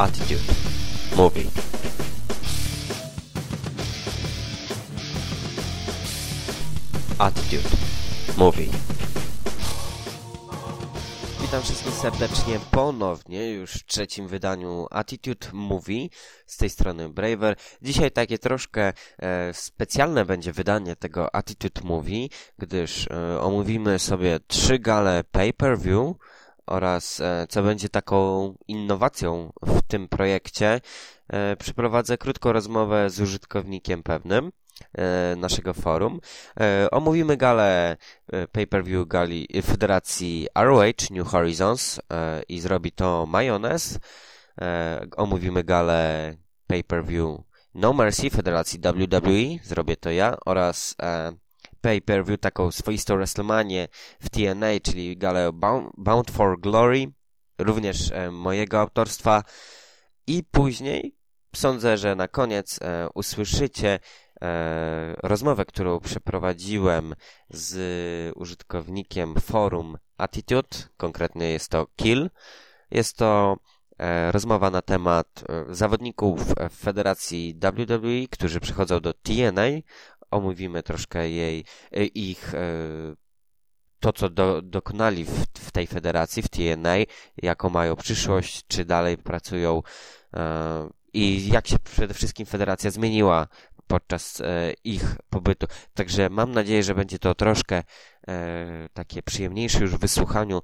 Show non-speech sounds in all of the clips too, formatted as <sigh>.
Attitude Movie. Attitude Movie. Witam wszystkich serdecznie ponownie, już w trzecim wydaniu Attitude Movie. Z tej strony Braver. Dzisiaj takie troszkę e, specjalne będzie wydanie tego Attitude Movie, gdyż e, omówimy sobie trzy gale pay-per-view, oraz e, co będzie taką innowacją w tym projekcie, e, przeprowadzę krótką rozmowę z użytkownikiem pewnym e, naszego forum. Omówimy galę pay-per-view gali Federacji ROH New Horizons i zrobi to Majonez. Omówimy galę pay-per-view No Mercy Federacji WWE, zrobię to ja oraz pay-per-view, taką swoistą WrestleManię w TNA, czyli galę Bound for Glory, również e, mojego autorstwa. I później sądzę, że na koniec e, usłyszycie e, rozmowę, którą przeprowadziłem z użytkownikiem forum Attitude, konkretnie jest to Kill. Jest to e, rozmowa na temat e, zawodników w Federacji WWE, którzy przychodzą do TNA omówimy troszkę jej, e, ich e, to, co do, dokonali w, w tej federacji, w TNA, jaką mają przyszłość, czy dalej pracują e, i jak się przede wszystkim federacja zmieniła podczas ich pobytu. Także mam nadzieję, że będzie to troszkę takie przyjemniejsze już w wysłuchaniu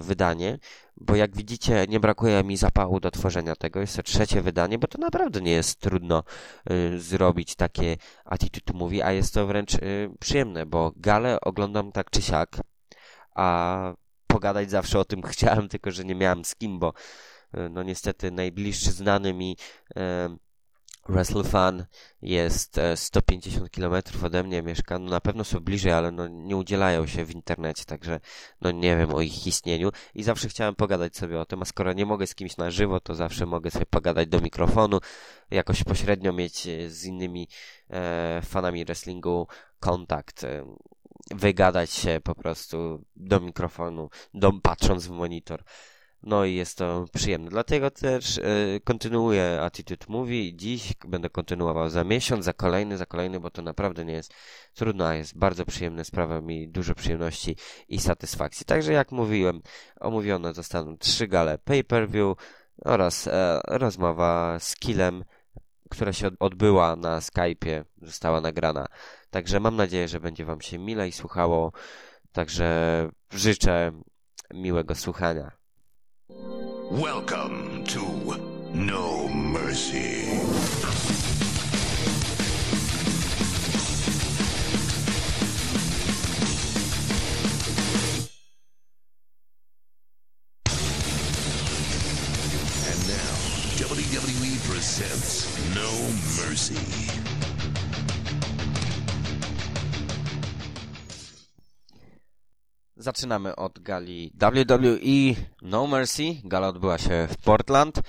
wydanie bo jak widzicie, nie brakuje mi zapału do tworzenia tego. Jest to trzecie wydanie, bo to naprawdę nie jest trudno zrobić takie Attitude Movie, a jest to wręcz przyjemne, bo gale oglądam tak czy siak, a pogadać zawsze o tym <laughs> chciałem, tylko że nie miałem z kim, bo no niestety najbliższy znany mi WrestleFan jest 150 km ode mnie, mieszka, no na pewno są bliżej, ale no nie udzielają się w internecie, także no nie wiem o ich istnieniu i zawsze chciałem pogadać sobie o tym, a skoro nie mogę z kimś na żywo, to zawsze mogę sobie pogadać do mikrofonu, jakoś pośrednio mieć e, z innymi e, fanami wrestlingu kontakt, e, wygadać się po prostu do mikrofonu, do, patrząc w monitor. No i jest to przyjemne. Dlatego też y, kontynuuję Attitude Movie. Dziś będę kontynuował za miesiąc, za kolejny, za kolejny, bo to naprawdę nie jest trudno, a jest bardzo przyjemne, sprawia mi dużo przyjemności i satysfakcji. Także jak mówiłem, omówione zostaną trzy gale pay-per-view oraz e, rozmowa z Killem, która się odbyła na Skype'ie, została nagrana. Także mam nadzieję, że będzie Wam się milej słuchało. Także życzę miłego słuchania. Welcome to No Mercy. And now, WWE presents No Mercy. Zaczynamy od gali WWE No Mercy. Gala odbyła się w Portland.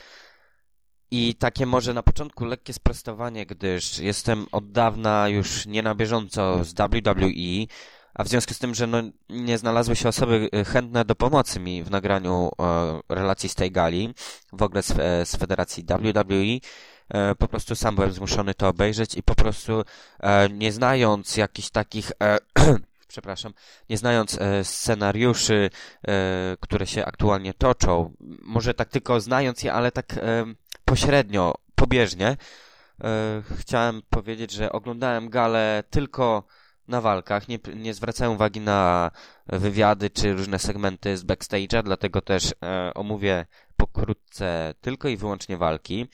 I takie może na początku lekkie sprostowanie, gdyż jestem od dawna już nie na bieżąco z WWE, a w związku z tym, że no, nie znalazły się osoby e, chętne do pomocy mi w nagraniu e, relacji z tej gali, w ogóle z, e, z federacji WWE, e, po prostu sam byłem zmuszony to obejrzeć i po prostu e, nie znając jakichś takich e, <clears throat> przepraszam, nie znając e, scenariuszy, e, które się aktualnie toczą, może tak tylko znając je, ale tak e, pośrednio, pobieżnie, e, chciałem powiedzieć, że oglądałem galę tylko na walkach, nie, nie zwracałem uwagi na wywiady czy różne segmenty z backstage'a, dlatego też e, omówię pokrótce tylko i wyłącznie walki.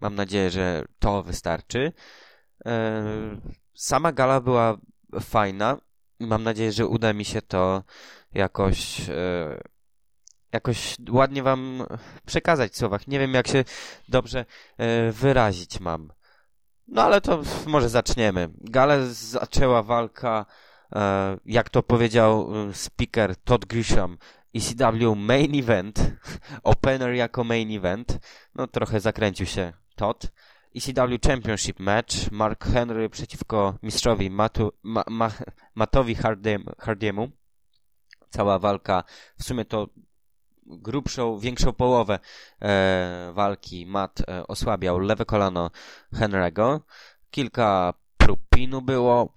Mam nadzieję, że to wystarczy. E, sama gala była fajna mam nadzieję, że uda mi się to jakoś e, jakoś ładnie wam przekazać w słowach. Nie wiem, jak się dobrze e, wyrazić mam. No ale to może zaczniemy. Gale zaczęła walka, e, jak to powiedział speaker Todd Grisham, ECW main event, <laughs> opener jako main event. No trochę zakręcił się Todd. ECW Championship Match Mark Henry przeciwko mistrzowi Matu, ma, ma, Matowi Hardiemu. Cała walka, w sumie to grubszą, większą połowę e, walki Matt e, osłabiał lewe kolano Henry'ego. Kilka prób pinu było.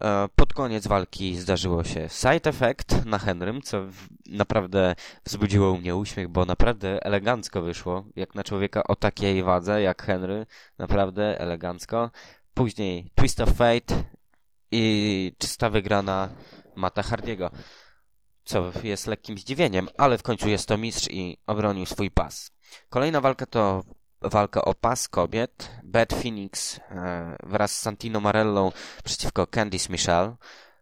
E, pod koniec walki zdarzyło się side effect na Henrym, co naprawdę wzbudziło u mnie uśmiech, bo naprawdę elegancko wyszło, jak na człowieka o takiej wadze jak Henry, naprawdę elegancko. Później Twist of Fate i czysta wygrana Mata Hardiego, co jest lekkim zdziwieniem, ale w końcu jest to mistrz i obronił swój pas. Kolejna walka to walka o pas kobiet. Beth Phoenix e, wraz z Santino Marellą przeciwko Candice Michelle.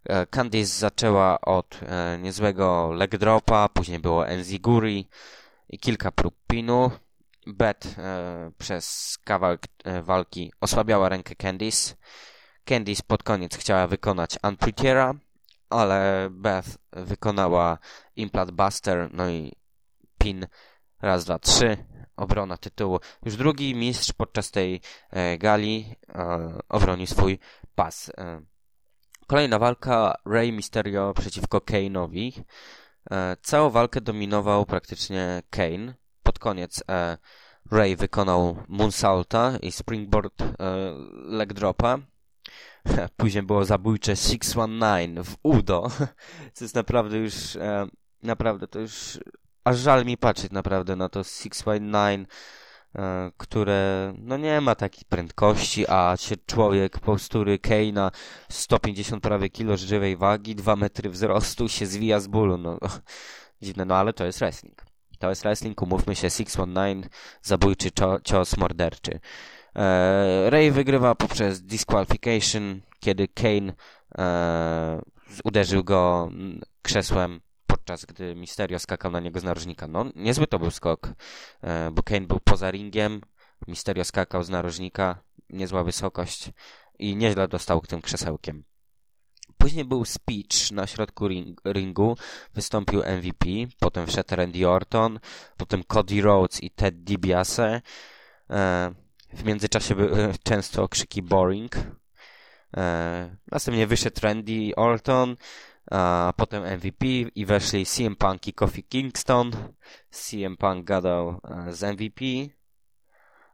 E, Candice zaczęła od e, niezłego leg dropa, później było enziguri i kilka prób pinu. Beth przez kawałek walki osłabiała rękę Candice. Candice pod koniec chciała wykonać Unprettiera, ale Beth wykonała Implant Buster, no i pin raz, dwa, trzy obrona tytułu. Już drugi mistrz podczas tej e, gali e, obroni swój pas. E, kolejna walka Rey Mysterio przeciwko Kane'owi. E, całą walkę dominował praktycznie Kane. Pod koniec e, Ray wykonał moonsaulta i springboard e, leg dropa. <laughs> Później było zabójcze 619 w udo, <laughs> co jest naprawdę już, e, naprawdę to już aż żal mi patrzeć naprawdę na to 619, e, które no nie ma takiej prędkości, a się człowiek postury Keina 150 prawie kilo żywej wagi, 2 metry wzrostu się zwija z bólu. No, <laughs> dziwne, no ale to jest wrestling. To jest wrestling, umówmy się, 619, zabójczy cios morderczy. E, Ray wygrywa poprzez disqualification, kiedy Kane e, uderzył go krzesłem podczas gdy Misterio skakał na niego z narożnika. No, niezły to był skok, e, bo Kane był poza ringiem, Misterio skakał z narożnika, niezła wysokość i nieźle dostał tym krzesełkiem. Później był speech na środku ring, ringu, wystąpił MVP, potem wszedł Randy Orton, potem Cody Rhodes i Ted DiBiase. E, w międzyczasie były <laughs> często okrzyki boring. E, następnie wyszedł Randy Orton, a potem MVP i weszli CM Punk i Kofi Kingston. CM Punk gadał e, z MVP.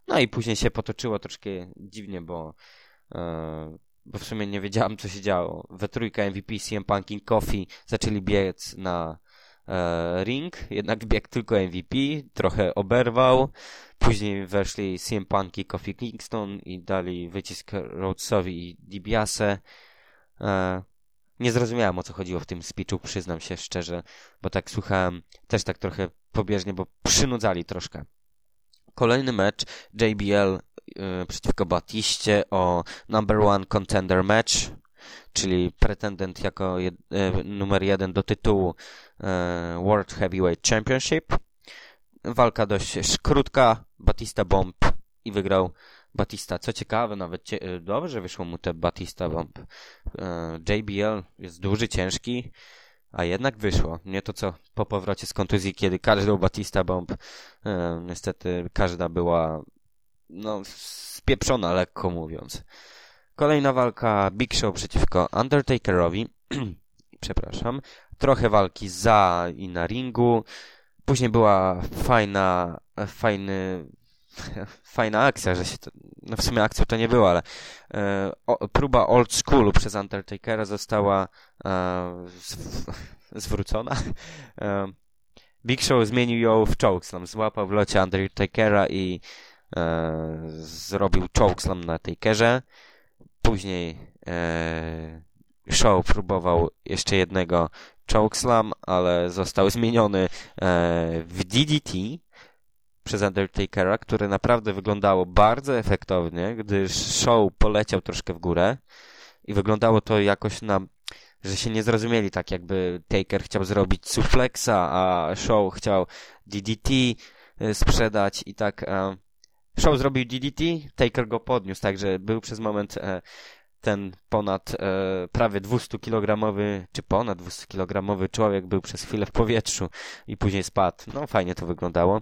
No i później się potoczyło troszkę dziwnie, bo, e, bo w sumie nie wiedziałem, co się działo. We trójkę MVP, CM Punk i Kofi zaczęli biec na e, ring, jednak biegł tylko MVP, trochę oberwał. Później weszli CM Punk i Kofi Kingston i dali wycisk Rhodesowi i DiBiase. Nie zrozumiałem o co chodziło w tym speechu, przyznam się szczerze, bo tak słuchałem też tak trochę pobieżnie, bo przynudzali troszkę. Kolejny mecz JBL yy, przeciwko Batiście o number one contender match, czyli pretendent jako jed, yy, numer jeden do tytułu yy, World Heavyweight Championship. Walka dość krótka, Batista Bomb i wygrał Batista. Co ciekawe, nawet cie... Y, dobrze wyszło mu te Batista Bomb. E, JBL jest duży, ciężki, a jednak wyszło. Nie to co po powrocie z kontuzji, kiedy każdą Batista Bomb, e, niestety każda była no, spieprzona, lekko mówiąc. Kolejna walka Big Show przeciwko Undertakerowi. <clears throat> Przepraszam. Trochę walki za i na ringu. Później była fajna, fajny <laughs> fajna akcja, że się to, no w sumie akcja to nie była, ale e, o, próba old schoolu przez Undertakera została e, <laughs> zwrócona. E, Big Show zmienił ją w chokeslam, złapał w locie Undertakera i e, zrobił chokeslam na Takerze. Później e, Show próbował jeszcze jednego chokeslam, ale został zmieniony e, w DDT przez Undertakera, które naprawdę wyglądało bardzo efektownie, gdyż show poleciał troszkę w górę i wyglądało to jakoś na, że się nie zrozumieli tak jakby Taker chciał zrobić suplexa, a show chciał DDT y, sprzedać i tak e, show zrobił DDT, Taker go podniósł, także był przez moment e, ten ponad e, prawie 200-kilogramowy, czy ponad 200-kilogramowy człowiek był przez chwilę w powietrzu i później spadł. No fajnie to wyglądało.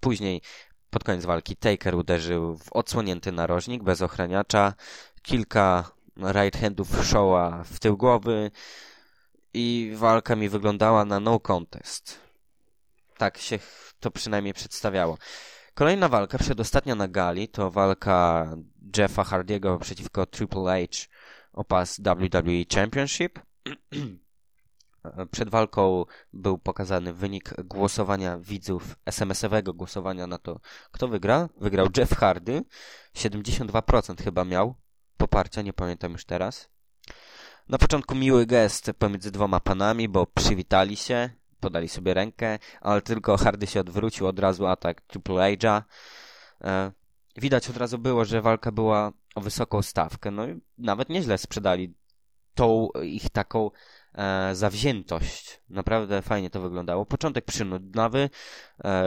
Później pod koniec walki Taker uderzył w odsłonięty narożnik bez ochraniacza, kilka right handów Showa w tył głowy i walka mi wyglądała na no contest. Tak się to przynajmniej przedstawiało. Kolejna walka, przedostatnia na gali, to walka Jeffa Hardiego przeciwko Triple H o pas WWE Championship. <clears throat> Przed walką był pokazany wynik głosowania widzów, SMS-owego głosowania na to, kto wygra. Wygrał Jeff Hardy. 72% chyba miał poparcia, nie pamiętam już teraz. Na początku miły gest pomiędzy dwoma panami, bo przywitali się, podali sobie rękę, ale tylko Hardy się odwrócił, od razu atak Triple H'a. E, widać od razu było, że walka była o wysoką stawkę, no i nawet nieźle sprzedali tą ich taką e, zawziętość. Naprawdę fajnie to wyglądało. Początek przynudnawy, e,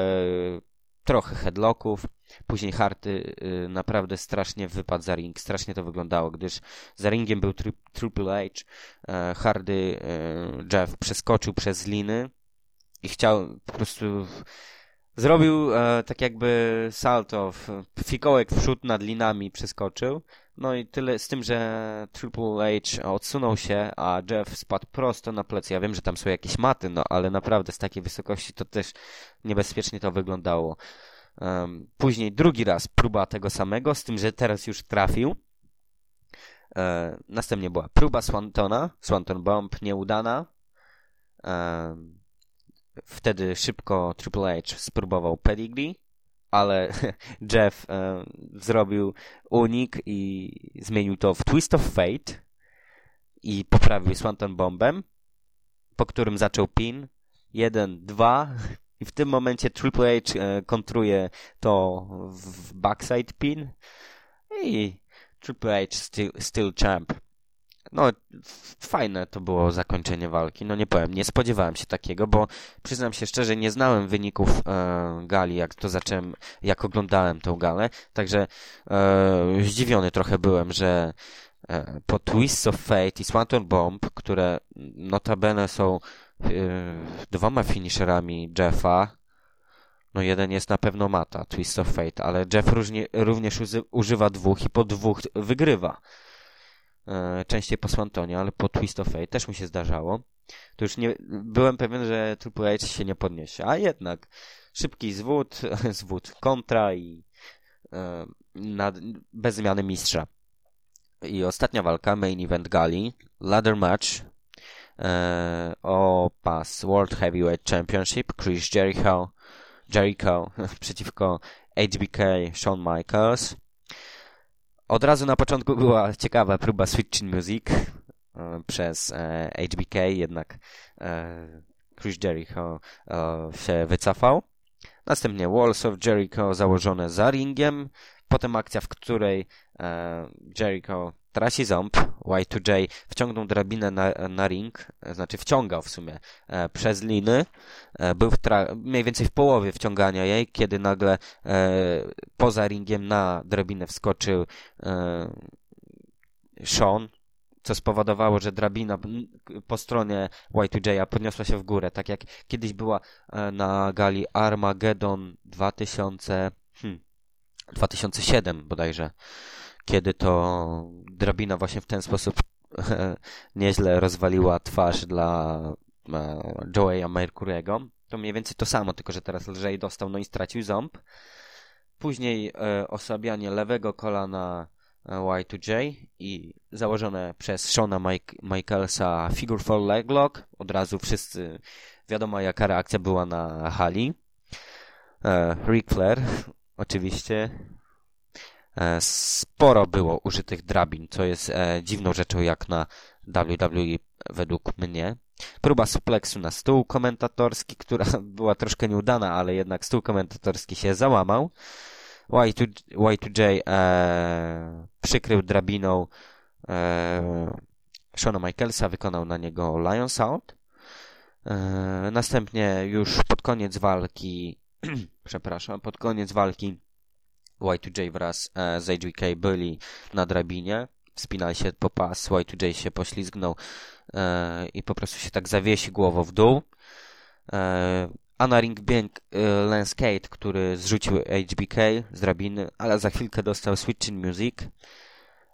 trochę headlocków, później Harty e, naprawdę strasznie wypadł za ring, strasznie to wyglądało, gdyż za ringiem był tri Triple H, e, Hardy e, Jeff przeskoczył przez liny i chciał po prostu zrobił e, tak jakby salto, w, fikołek w przód nad linami przeskoczył, no i tyle z tym, że Triple H odsunął się, a Jeff spadł prosto na plecy. Ja wiem, że tam są jakieś maty, no ale naprawdę z takiej wysokości to też niebezpiecznie to wyglądało. Um, później drugi raz próba tego samego, z tym, że teraz już trafił. E, następnie była próba Swantona, Swanton Bomb nieudana. E, wtedy szybko Triple H spróbował pedigree ale <laughs> Jeff e, zrobił unik i zmienił to w Twist of Fate i poprawił Swanton Bombem, po którym zaczął pin. Jeden, dwa i w tym momencie Triple H e, kontruje to w backside pin i Triple H still, still champ no, fajne to było zakończenie walki. No nie powiem, nie spodziewałem się takiego, bo przyznam się szczerze, nie znałem wyników e, gali, jak to zacząłem, jak oglądałem tą galę. Także e, zdziwiony trochę byłem, że e, po Twists of Fate i Swanton Bomb, które notabene są e, dwoma finisherami Jeffa, no jeden jest na pewno mata, Twist of Fate, ale Jeff różnie, również używa dwóch i po dwóch wygrywa. E, częściej po Swantonie, ale po Twist of Fate też mi się zdarzało. To już nie, byłem pewien, że Triple H się nie podniesie, a jednak szybki zwód, <laughs> zwód kontra i e, nad, bez zmiany mistrza. I ostatnia walka, main event gali, ladder match e, o pas World Heavyweight Championship, Chris Jericho, Jericho <laughs> przeciwko HBK Shawn Michaels. Od razu na początku była ciekawa próba switching music e, przez HBK, e, jednak e, Chris Jericho się wycofał. Następnie Walls of Jericho założone za ringiem. Potem akcja, w której Jericho traci ząb, Y2J wciągnął drabinę na, na ring, znaczy wciągał w sumie e, przez liny. E, był mniej więcej w połowie wciągania jej, kiedy nagle e, poza ringiem na drabinę wskoczył e, Sean, co spowodowało, że drabina po stronie Y2J podniosła się w górę, tak jak kiedyś była e, na gali Armageddon 2000, hmm, 2007 bodajże kiedy to drabina właśnie w ten sposób <laughs> nieźle rozwaliła twarz dla e, Joeya Mercury'ego. To mniej więcej to samo, tylko że teraz lżej dostał, no i stracił ząb. Później e, osłabianie lewego kolana e, Y2J i założone przez Shona Mike, Michaelsa Figure 4 Leg Lock. Od razu wszyscy wiadomo jaka reakcja była na hali. E, Ric Flair oczywiście sporo było użytych drabin, co jest e, dziwną rzeczą jak na WWE według mnie. Próba supleksu na stół komentatorski, która <laughs> była troszkę nieudana, ale jednak stół komentatorski się załamał. Y2, Y2J e, przykrył drabiną e, Shona Michaelsa, wykonał na niego Lions Out. E, następnie już pod koniec walki, <clears throat> przepraszam, pod koniec walki Y2J wraz e, z HBK byli na drabinie, wspinali się po pas, Y2J się poślizgnął e, i po prostu się tak zawiesi głową w dół. E, a na ring bieg Lance Kate, który zrzucił HBK z drabiny, ale za chwilkę dostał switching music.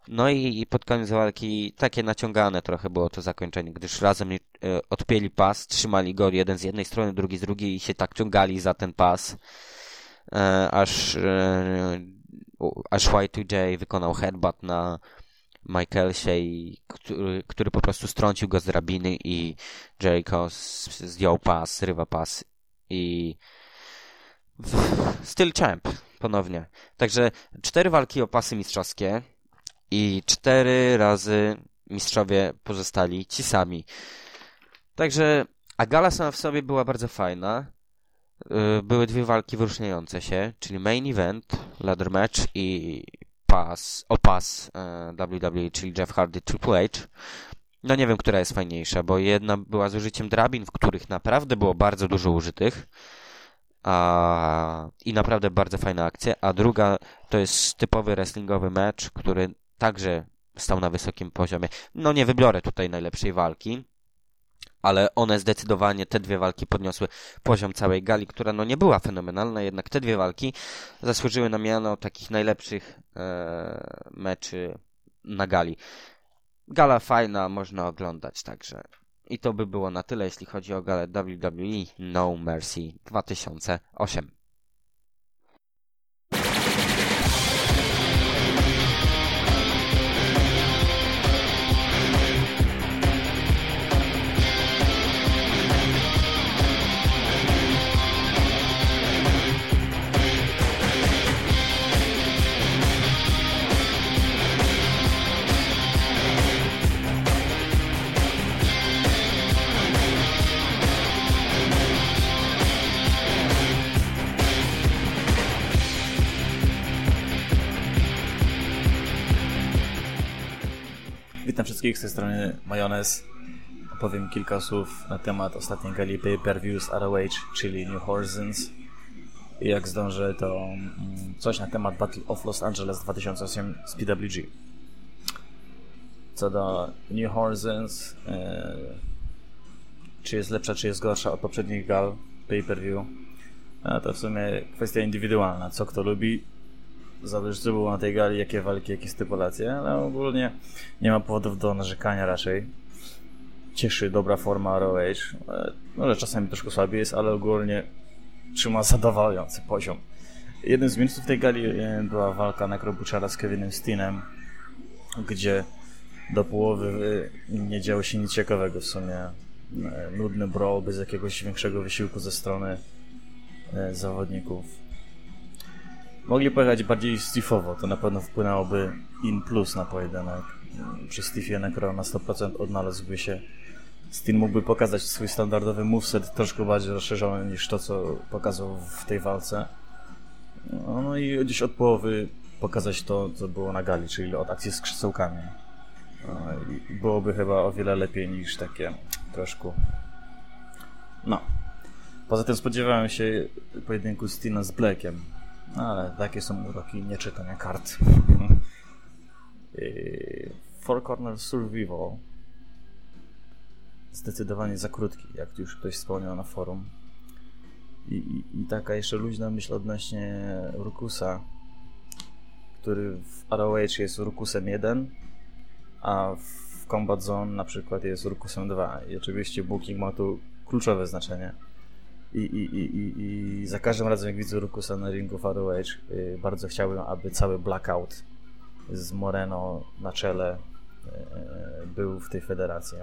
No i, pod koniec walki takie naciągane trochę było to zakończenie, gdyż razem odpięli pas, trzymali go jeden z jednej strony, drugi z drugiej i się tak ciągali za ten pas, aż, e, aż Y2J wykonał headbutt na Michaelsie, który, który po prostu strącił go z drabiny i Jericho zdjął pas, zrywa pas i styl champ ponownie. Także cztery walki o pasy mistrzowskie i cztery razy mistrzowie pozostali ci sami. Także, a gala sama w sobie była bardzo fajna. Y, były dwie walki wyróżniające się, czyli main event, ladder match i pas, o pas WWE, czyli Jeff Hardy, Triple H. No nie wiem, która jest fajniejsza, bo jedna była z użyciem drabin, w których naprawdę było bardzo dużo użytych a, i naprawdę bardzo fajna akcja, a druga to jest typowy wrestlingowy mecz, który także stał na wysokim poziomie. No nie wybiorę tutaj najlepszej walki, ale one zdecydowanie, te dwie walki podniosły poziom całej gali, która no nie była fenomenalna, jednak te dwie walki zasłużyły na miano takich najlepszych e, meczy na gali. Gala fajna, można oglądać także. I to by było na tyle, jeśli chodzi o galę WWE No Mercy 2008. Witam wszystkich z tej strony Majonez. Opowiem kilka słów na temat ostatniej gali pay-per-view z ROH, czyli New Horizons. I jak zdążę, to mm, coś na temat Battle of Los Angeles 2008 z PWG. Co do New Horizons, e, czy jest lepsza, czy jest gorsza od poprzednich gal pay-per-view, no to w sumie kwestia indywidualna, co kto lubi zależy co było na tej gali, jakie walki, jakie stypulacje, ale ogólnie nie ma powodów do narzekania raczej. Cieszy dobra forma ROH, może czasami troszkę słabiej jest, ale ogólnie trzyma zadowalający poziom. Jednym z minusów tej gali e, była walka Necrobuchara z Kevinem Steenem, gdzie do połowy e, nie działo się nic ciekawego w sumie. E, nudny brawl bez jakiegoś większego wysiłku ze strony zawodników Mogli pojechać bardziej Steve'owo, to na pewno wpłynęłoby in plus na pojedynek. Przy Steve'ie Necro na 100% odnalazłby się. Steen mógłby pokazać swój standardowy moveset troszkę bardziej rozszerzony niż to, co pokazał w tej walce. No, i gdzieś od połowy pokazać to, co było na gali, czyli od akcji z krzesełkami. No, byłoby chyba o wiele lepiej niż takie troszkę. No. Poza tym spodziewałem się pojedynku Steena z Blackiem ale takie są uroki nieczytania kart. <laughs> Four Corner Survival zdecydowanie za krótki, jak już ktoś wspomniał na forum. I, i, i taka jeszcze luźna myśl odnośnie Rukusa, który w ROH jest Rukusem 1, a w Combat Zone na przykład jest Rukusem 2. I oczywiście Booking ma tu kluczowe znaczenie. I, i, i, i za każdym razem, jak widzę Rukusa na ringu ROH, yy, bardzo chciałbym, aby cały blackout z Moreno na czele yy, był w tej federacji.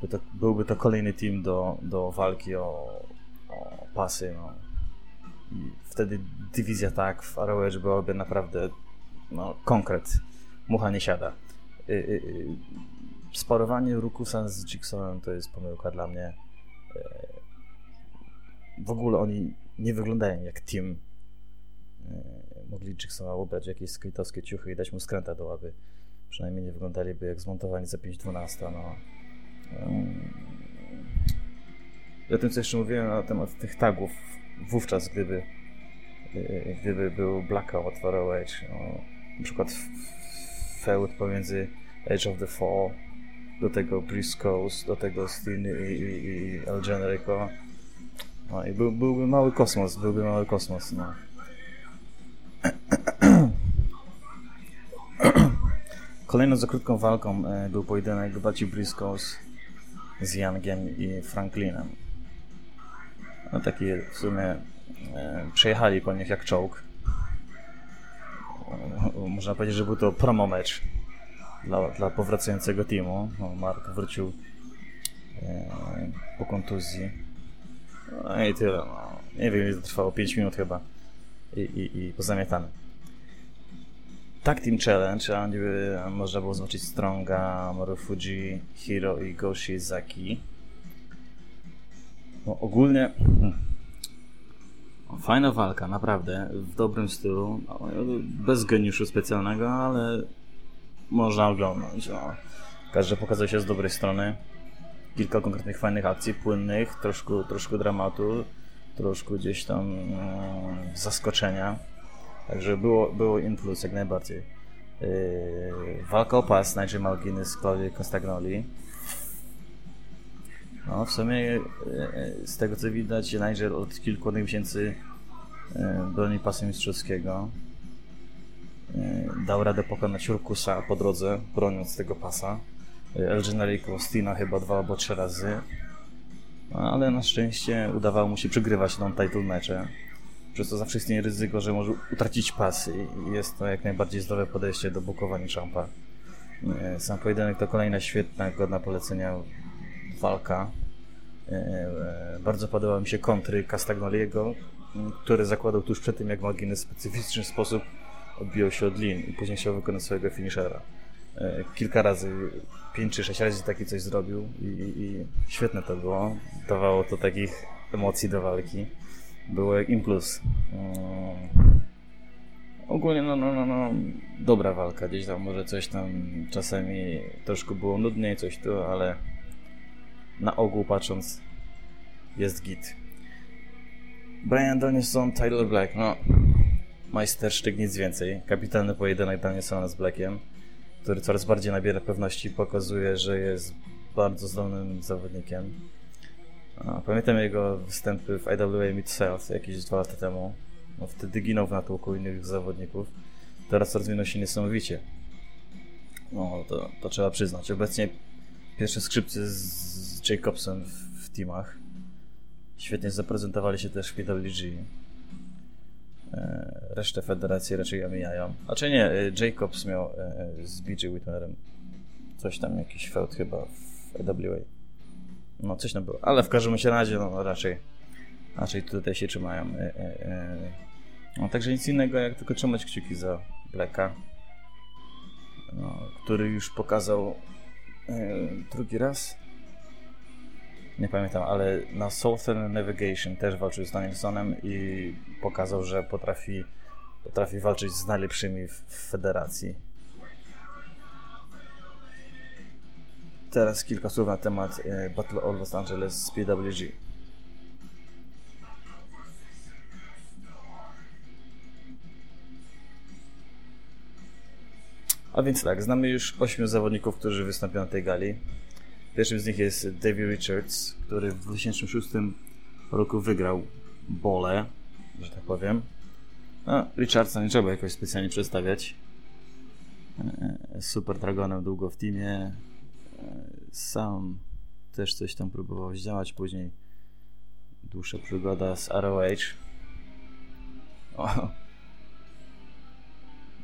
By to, byłby to kolejny team do, do walki o, o pasy. No. I wtedy dywizja tak w ROH byłaby naprawdę no, konkret. Mucha nie siada. Yy, yy, sparowanie Rukusa z Jigsawem to jest pomyłka dla mnie w ogóle oni nie wyglądają jak team. E, mogli Jacksona ubrać jakieś skrytowskie ciuchy i dać mu skręta do ławy. Przynajmniej nie wyglądaliby jak zmontowani za 5.12. No. I o tym, co jeszcze mówiłem na temat tych tagów, wówczas, gdyby, e, gdyby był Blackout w ROH, no, na przykład feud pomiędzy Edge of the Fall, do tego Briscoes, do tego Steen i, i, i El Generico, no i był, byłby mały kosmos, byłby mały kosmos, no. <clears throat> Kolejną za krótką walką e, był pojedynek braci Briscoes z Youngiem i Franklinem. No taki w sumie e, przejechali po nich jak czołg. E, można powiedzieć, że był to promo mecz dla, dla powracającego teamu. No, Mark wrócił po kontuzji. No i tyle. No. Nie wiem, ile to trwało, 5 minut chyba. I, i, i pozamiatany. Tag Team Challenge, a niby można było zobaczyć Stronga, Marufuji, Hiro i Goshi Zaki. No, ogólnie hmm, fajna walka, naprawdę, w dobrym stylu, bez geniuszu specjalnego, ale można oglądać. No. Każdy pokazał się z dobrej strony. Kilka konkretnych fajnych akcji, płynnych, troszkę, troszkę dramatu, troszkę gdzieś tam mm, zaskoczenia. Także było, było in plus jak najbardziej. Yy, walka o pas Nigel McGuinness, Claudia Castagnoli. No, w sumie yy, z tego co widać, Nigel od kilku miesięcy broni pasu mistrzowskiego. Dał radę pokonać Urkusa po drodze, broniąc tego pasa. El Generico Stina chyba dwa albo trzy razy. No, ale na szczęście udawało mu się przegrywać non-title mecze przez to zawsze istnieje ryzyko, że może utracić pasy i jest to jak najbardziej zdrowe podejście do bukowania Champa. Sam pojedynek to kolejna świetna, godna polecenia walka. E, e, bardzo podoba mi się kontry Castagnoliego, który zakładał tuż przed tym, jak Maginy w specyficzny sposób odbił się od lin i później chciał wykonać swojego finishera. E, kilka razy, pięć czy sześć razy taki coś zrobił i, i świetne to było. Dawało to takich emocji do walki było jak Implus. Mm. Ogólnie no, no, no, no, dobra walka, gdzieś tam może coś tam czasami troszkę było nudniej, coś tu, ale na ogół patrząc jest git. Brian Danielson, Tyler Black, no majstersztyk, nic więcej. Kapitalny pojedynek Danielsona z Blackiem, który coraz bardziej nabiera pewności, pokazuje, że jest bardzo zdolnym zawodnikiem. Pamiętam jego występy w IWA Mid-South jakieś dwa lata temu. No, wtedy ginął w natłoku innych zawodników. Teraz rozwinął się niesamowicie. No, to, to trzeba przyznać. Obecnie pierwsze skrzypce z Jacobsem w, w teamach. Świetnie zaprezentowali się też w PWG. E, resztę federacji raczej omijają. A czy nie, e, Jacobs miał e, z BJ Whitmerem coś tam, jakiś feud chyba w IWA. No, coś tam było. Ale w każdym razie, no raczej, raczej tutaj się trzymają. No, także nic innego, jak tylko trzymać kciuki za Blacka, no, który już pokazał drugi raz. Nie pamiętam, ale na Southern Navigation też walczył z Danielsonem i pokazał, że potrafi, potrafi walczyć z najlepszymi w, federacji. Teraz kilka słów na temat e, Battle of Los Angeles z PWG. A więc tak, znamy już ośmiu zawodników, którzy wystąpią na tej gali. Pierwszym z nich jest Davey Richards, który w 2006 roku wygrał Bole, że tak powiem. No, Richardsa nie trzeba jakoś specjalnie przedstawiać. E, e, super Dragonem długo w teamie, sam też coś tam próbował zdziałać, później dłuższa przygoda z ROH.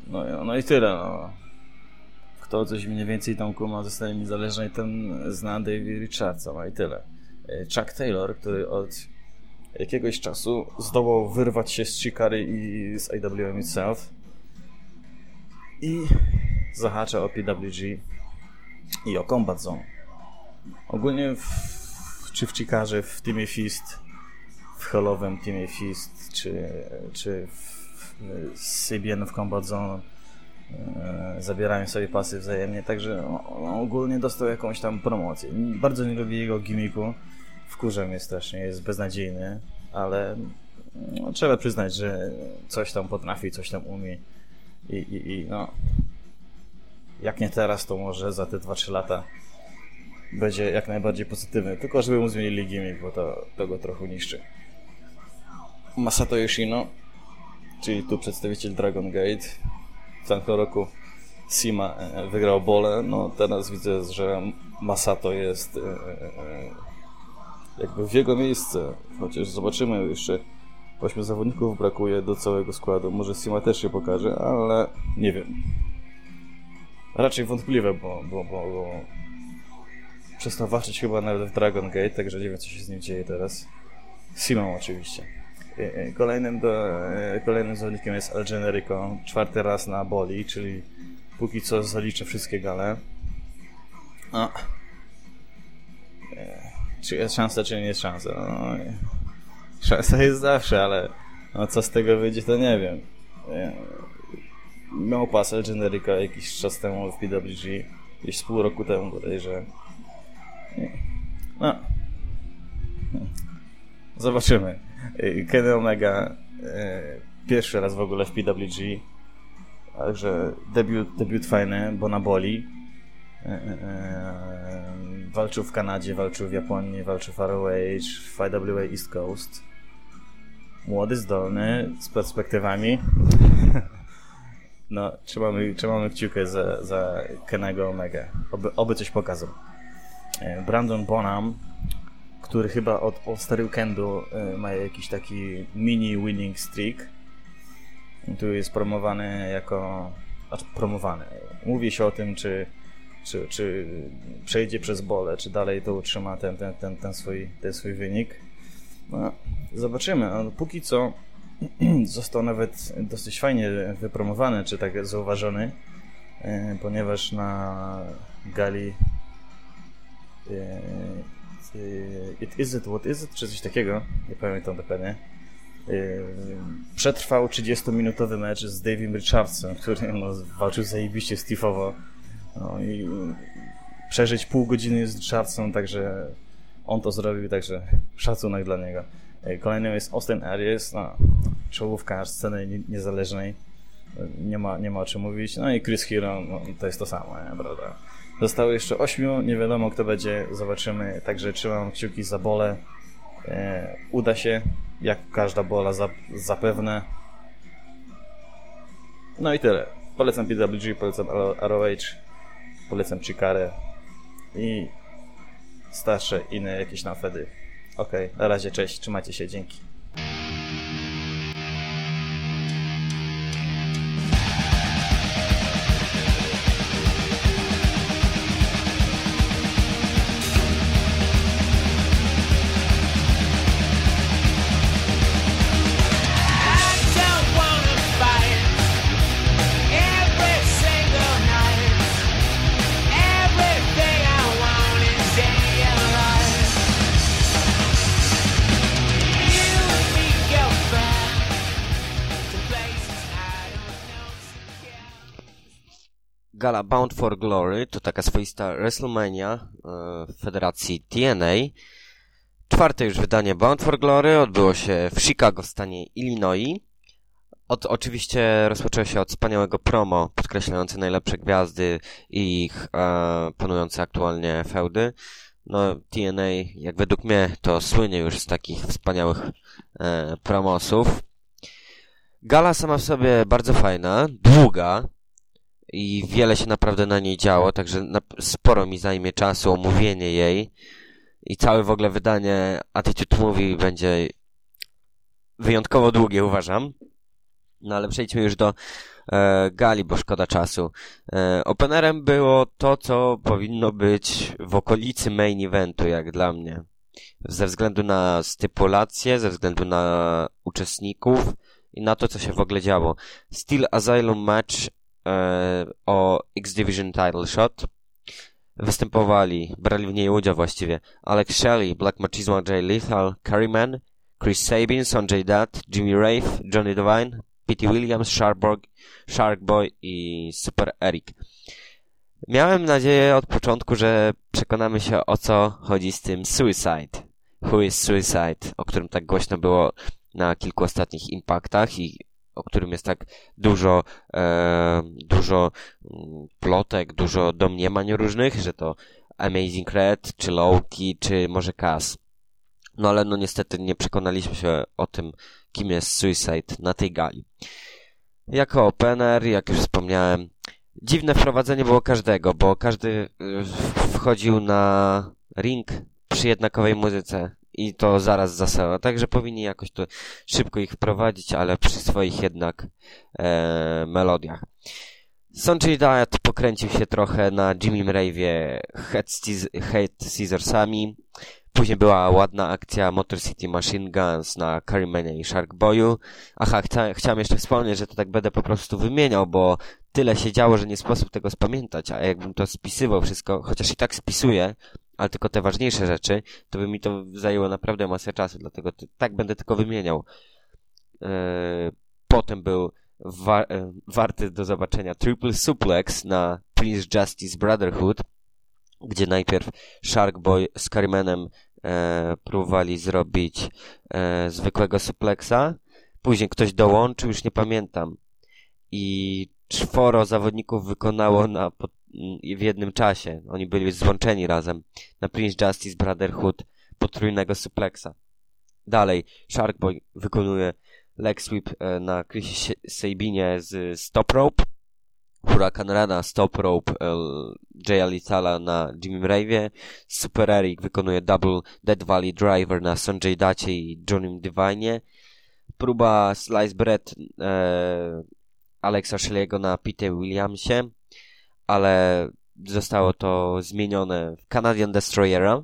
No, no i tyle. No. Kto coś mniej więcej tam kuma zostaje niezależny, ten zna David Richardsa, no i tyle. E, Chuck Taylor, który od jakiegoś czasu zdołał wyrwać się z Chikary i z IWM itself i zahacza o PWG i o Combat Zone. Ogólnie w, czy w Chikarze, w Teamie Fist, w Halloween Teamie Fist, czy, czy w, w CBN w Combat Zone zabierają sobie pasy wzajemnie, także on ogólnie dostał jakąś tam promocję. Bardzo nie lubię jego gimmicku, wkurza mnie strasznie, jest beznadziejny, ale no, trzeba przyznać, że coś tam potrafi, coś tam umie i, i, i no jak nie teraz, to może za te 2-3 lata będzie jak najbardziej pozytywny. Tylko żeby mu zmienili gimmick, bo to, to go trochę niszczy. Masato Yoshino, czyli tu przedstawiciel Dragon Gate. W tamtym roku Sima e, wygrał Bole, no teraz widzę, że Masato jest e, e, jakby w jego miejsce, chociaż zobaczymy jeszcze ośmiu zawodników brakuje do całego składu, może Sima też się pokaże, ale nie wiem. Raczej wątpliwe, bo, bo, bo, bo przestał walczyć chyba nawet w Dragon Gate, także nie wiem co się z nim dzieje teraz. Simą oczywiście. Kolejnym, do, kolejnym zawodnikiem jest El Generico, czwarty raz na boli, czyli póki co zaliczę wszystkie gale. No. Czy jest szansa, czy nie jest szansa? No, szansa jest zawsze, ale no, co z tego wyjdzie, to nie wiem. Miał pas El Generico jakiś czas temu w PWG, gdzieś pół roku temu bodajże. No. Zobaczymy. Kenny Omega e, pierwszy raz w ogóle w PWG. Także debiut, debiut fajny, bo na boli. E, e, walczył w Kanadzie, walczył w Japonii, walczył w ROH, w IWA East Coast. Młody, zdolny, z perspektywami. <laughs> No, trzymamy, trzymamy kciukę za, za Kenego Omega. Oby, oby coś pokazał. Brandon Bonham który chyba od All-Star Weekendu y, ma jakiś taki mini winning streak. Tu jest promowany jako... Znaczy promowany. Mówi się o tym, czy, czy, czy przejdzie przez bole, czy dalej to utrzyma ten, ten, ten, ten, swój, ten swój wynik. No, zobaczymy. No, póki co <clears throat> został nawet dosyć fajnie wypromowany, czy tak zauważony, y, ponieważ na gali y, Y, It Is It, What Is It, czy coś takiego, nie pamiętam dokładnie. Y, przetrwał 30-minutowy mecz z Davim Richardsem, który no, walczył zajebiście Steve'owo. No i przeżyć pół godziny z Richardsem, także on to zrobił, także szacunek dla niego. Y, kolejnym jest Austin Aries, no, czołówka sceny niezależnej. Nie ma, nie ma o czym mówić. No i Chris Hero, no, to jest to samo, nie, prawda? Zostało jeszcze ośmiu, nie wiadomo kto będzie, zobaczymy. Także trzymam kciuki za bolę. E, uda się, jak każda bola za, zapewne. No i tyle. Polecam PWG, polecam ROH, polecam Chikarę i starsze inne jakieś nafedy. Ok, na razie, cześć, trzymajcie się, dzięki. Gala Bound for Glory to taka swoista WrestleMania e, w federacji TNA. Czwarte już wydanie Bound for Glory odbyło się w Chicago w stanie Illinois. Od, oczywiście rozpoczęło się od wspaniałego promo podkreślające najlepsze gwiazdy i ich e, panujące aktualnie feudy. No, TNA, jak według mnie, to słynie już z takich wspaniałych e, promosów. Gala sama w sobie bardzo fajna, długa, i wiele się naprawdę na niej działo, także sporo mi zajmie czasu omówienie jej i całe w ogóle wydanie Attitude Movie będzie wyjątkowo długie, uważam. No ale przejdźmy już do e, gali, bo szkoda czasu. E, openerem było to, co powinno być w okolicy main eventu, jak dla mnie. Ze względu na stypulację, ze względu na uczestników i na to, co się w ogóle działo. Steel Asylum Match o X-Division Title Shot. Występowali, brali w niej udział właściwie Alex Shelley, Black Machismo, Jay Lethal, Curryman, Chris Sabin, Sonjay Dutt, Jimmy Rafe, Johnny Devine, Pete Williams, Sharkboy, Sharkboy i Super Eric. Miałem nadzieję od początku, że przekonamy się o co chodzi z tym Suicide. Who is Suicide, o którym tak głośno było na kilku ostatnich impaktach i o którym jest tak dużo, e, dużo mm, plotek, dużo domniemań różnych, że to Amazing Red, czy Loki, czy może Cass. No ale no niestety nie przekonaliśmy się o tym, kim jest Suicide na tej gali. Jako opener, jak już wspomniałem, Dziwne wprowadzenie było każdego, bo każdy y, wchodził na ring przy jednakowej muzyce i to zaraz zasała. Także powinni jakoś to szybko ich wprowadzić, ale przy swoich jednak e, melodiach. Sonjay Dutt pokręcił się trochę na Jimmy Rave'ie Head Scissorsami. Później była ładna akcja Motor City Machine Guns na Carrymanie i Shark Boyu. Aha, chcia, chciałem jeszcze wspomnieć, że to tak będę po prostu wymieniał, bo tyle się działo, że nie sposób tego spamiętać, a jakbym to spisywał wszystko, chociaż i tak spisuję, ale tylko te ważniejsze rzeczy, to by mi to zajęło naprawdę masę czasu, dlatego tak będę tylko wymieniał. Eee, potem był wa e, warty do zobaczenia Triple Suplex na Prince Justice Brotherhood, gdzie najpierw Shark Boy z Carmenem e, próbowali zrobić e, zwykłego suplexa, później ktoś dołączył, już nie pamiętam, i czworo zawodników wykonało na, w jednym czasie. Oni byli złączeni razem na Prince Justice Brotherhood potrójnego suplexa. Dalej, Sharkboy wykonuje leg sweep e, na Chrisie Sabinie z stop rope. Huracan Rana, stop rope e, Jaya Litala na Jimmy Rave'ie. Super Eric wykonuje double Dead Valley Driver na Sonjay Dacie i Johnnym Divine. Próba Slice Bread e, Alexa Shelley'ego na Pete Williamsie, ale zostało to zmienione w Canadian Destroyera.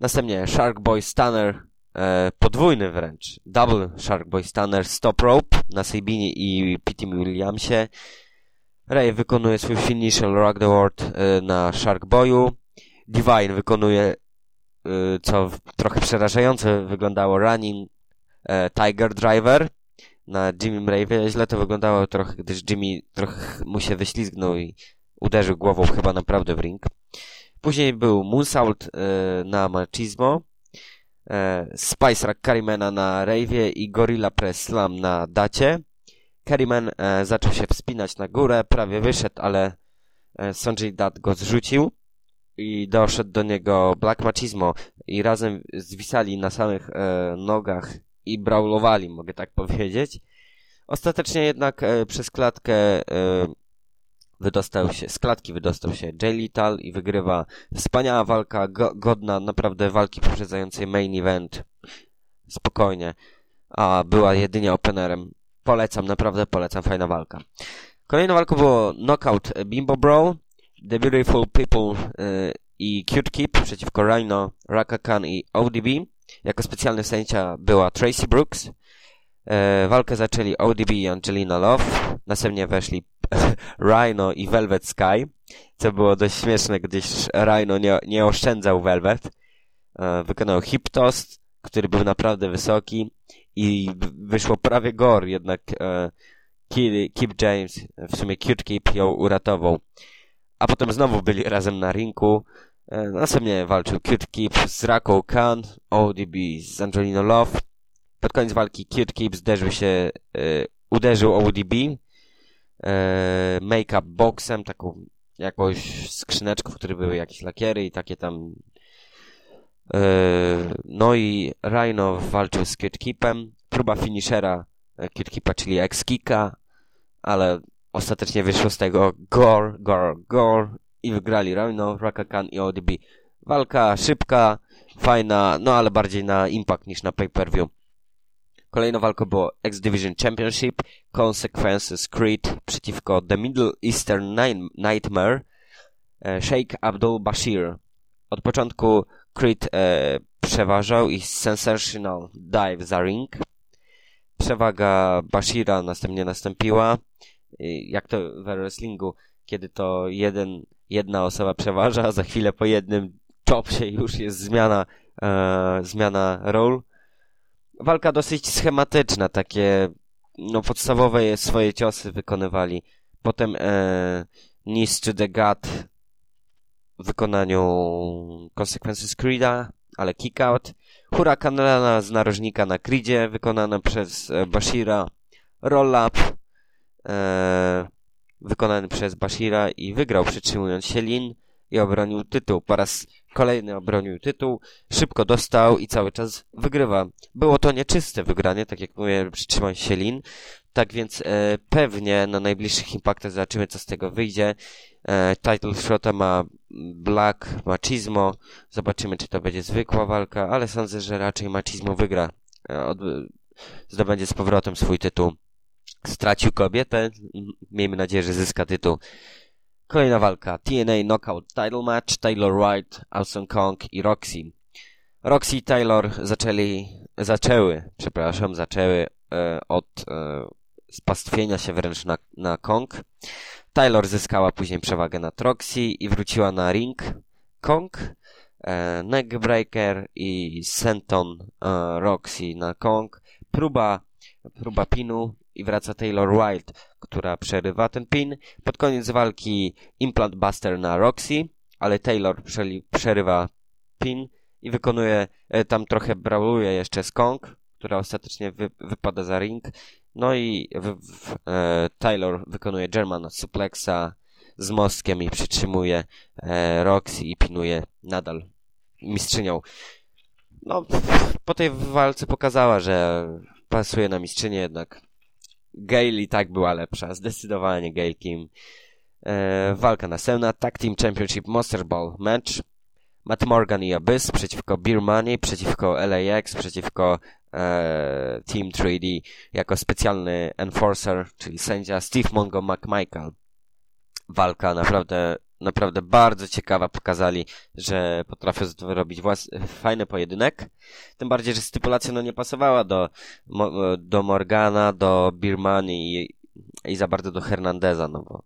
Następnie Shark Boy Stunner, e, podwójny wręcz, Double Shark Boy Stunner Stop Rope na Sabinie i Pete Williamsie. Ray wykonuje swój finisher Rock the World e, na Shark Boyu. Divine wykonuje, e, co trochę przerażające wyglądało, Running e, Tiger Driver na Jimmy Rave. Źle to wyglądało trochę, gdyż Jimmy trochę mu się wyślizgnął i uderzył głową chyba naprawdę w ring. Później był Moonsault e, na Machismo, e, Spice Rack Carrymana na Rave'ie i Gorilla Press Slam na Dacie. Carryman e, zaczął się wspinać na górę, prawie wyszedł, ale e, Sonjay Dutt go zrzucił i doszedł do niego Black Machismo i razem zwisali na samych nogach i brawlowali, mogę tak powiedzieć. Ostatecznie jednak e, przez klatkę e, wydostał się, z klatki wydostał się Jay Lethal i wygrywa wspaniała walka, go, godna naprawdę walki poprzedzającej main event. Spokojnie. A była jedynie openerem. Polecam, naprawdę polecam, fajna walka. Kolejną walką było Knockout Bimbo Bro, The Beautiful People e, i Cute Keep przeciwko Rhino, Raka Khan i ODB. Jako specjalny sędzia była Tracy Brooks. E, walkę zaczęli ODB i Angelina Love. Następnie weszli <laughs> Rhino i Velvet Sky, co było dość śmieszne, gdyż Rhino nie, nie oszczędzał Velvet. E, wykonał hip toast, który był naprawdę wysoki i wyszło prawie gore, jednak e, Kip James, w sumie Cute Kip ją uratował. A potem znowu byli razem na ringu. E, następnie walczył Cute Keep z Rako Khan, ODB z Angelino Love. Pod koniec walki Cute Keep zderzył się, e, uderzył ODB e, make-up boxem, taką jakąś skrzyneczką, w której były jakieś lakiery i takie tam no i Rhino walczył z Cute Keepem. Próba finishera Cute Keepa, czyli X-Kicka, ale ostatecznie wyszło z tego gore, gore, gore i wygrali Rhino, Rakakan i ODB. Walka szybka, fajna, no ale bardziej na impact niż na pay-per-view. Kolejną walką było X Division Championship, Consequences Creed przeciwko The Middle Eastern Nightmare, e, Sheikh Abdul Bashir. Od początku Creed e, przeważał i Sensational Dive za ring. Przewaga Bashira następnie nastąpiła. Jak to w wrestlingu, kiedy to jeden jedna osoba przeważa, za chwilę po jednym chopsie już jest zmiana, e, zmiana ról. Walka dosyć schematyczna, takie no podstawowe swoje ciosy wykonywali. Potem e, Nis czy The God w wykonaniu Consequences Creed'a, ale kickout. Huracan Rana z narożnika na Creedzie, wykonana przez e, Bashira. Roll-up. E, wykonany przez Bashira i wygrał przytrzymując się Lin i obronił tytuł po raz Kolejny obronił tytuł, szybko dostał i cały czas wygrywa. Było to nieczyste wygranie, tak jak mówię, przytrzymał się Lin. Tak więc e, pewnie na najbliższych impaktach zobaczymy, co z tego wyjdzie. E, title shota ma Black, Machismo. Zobaczymy, czy to będzie zwykła walka, ale sądzę, że raczej Machismo wygra. E, od, zdobędzie z powrotem swój tytuł. Stracił kobietę. Miejmy nadzieję, że zyska tytuł. Kolejna walka. TNA Knockout Title Match. Taylor White, Awesome Kong i Roxy. Roxy i Taylor zaczęli, zaczęły, przepraszam, zaczęły e, od e, spastwienia się wręcz na, na Kong. Taylor zyskała później przewagę nad Roxy i wróciła na ring. Kong, e, Neckbreaker i Senton e, Roxy na Kong. Próba, próba pinu i wraca Taylor Wilde, która przerywa ten pin. Pod koniec walki Implant Buster na Roxy, ale Taylor przerywa pin i wykonuje, e, tam trochę brawluje jeszcze z Kong, która ostatecznie wy, wypada za ring. No i w, w, e, Taylor wykonuje Germana suplexa z mostkiem i przytrzymuje e, Roxy i pinuje nadal mistrzynią. No, po tej walce pokazała, że pasuje na mistrzynię jednak. Gail i tak była lepsza, zdecydowanie Gail Kim. E, walka następna, Tag Team Championship Monster Ball match. Matt Morgan i Abyss przeciwko Money, przeciwko LAX, przeciwko e, Team 3D jako specjalny enforcer, czyli sędzia Steve Mongo McMichael. Walka naprawdę, naprawdę bardzo ciekawa. Pokazali, że potrafią robić włas- fajny pojedynek. Tym bardziej, że stypulacja no nie pasowała do, do Morgana, do Birmani i, i za bardzo do Hernandeza, no bo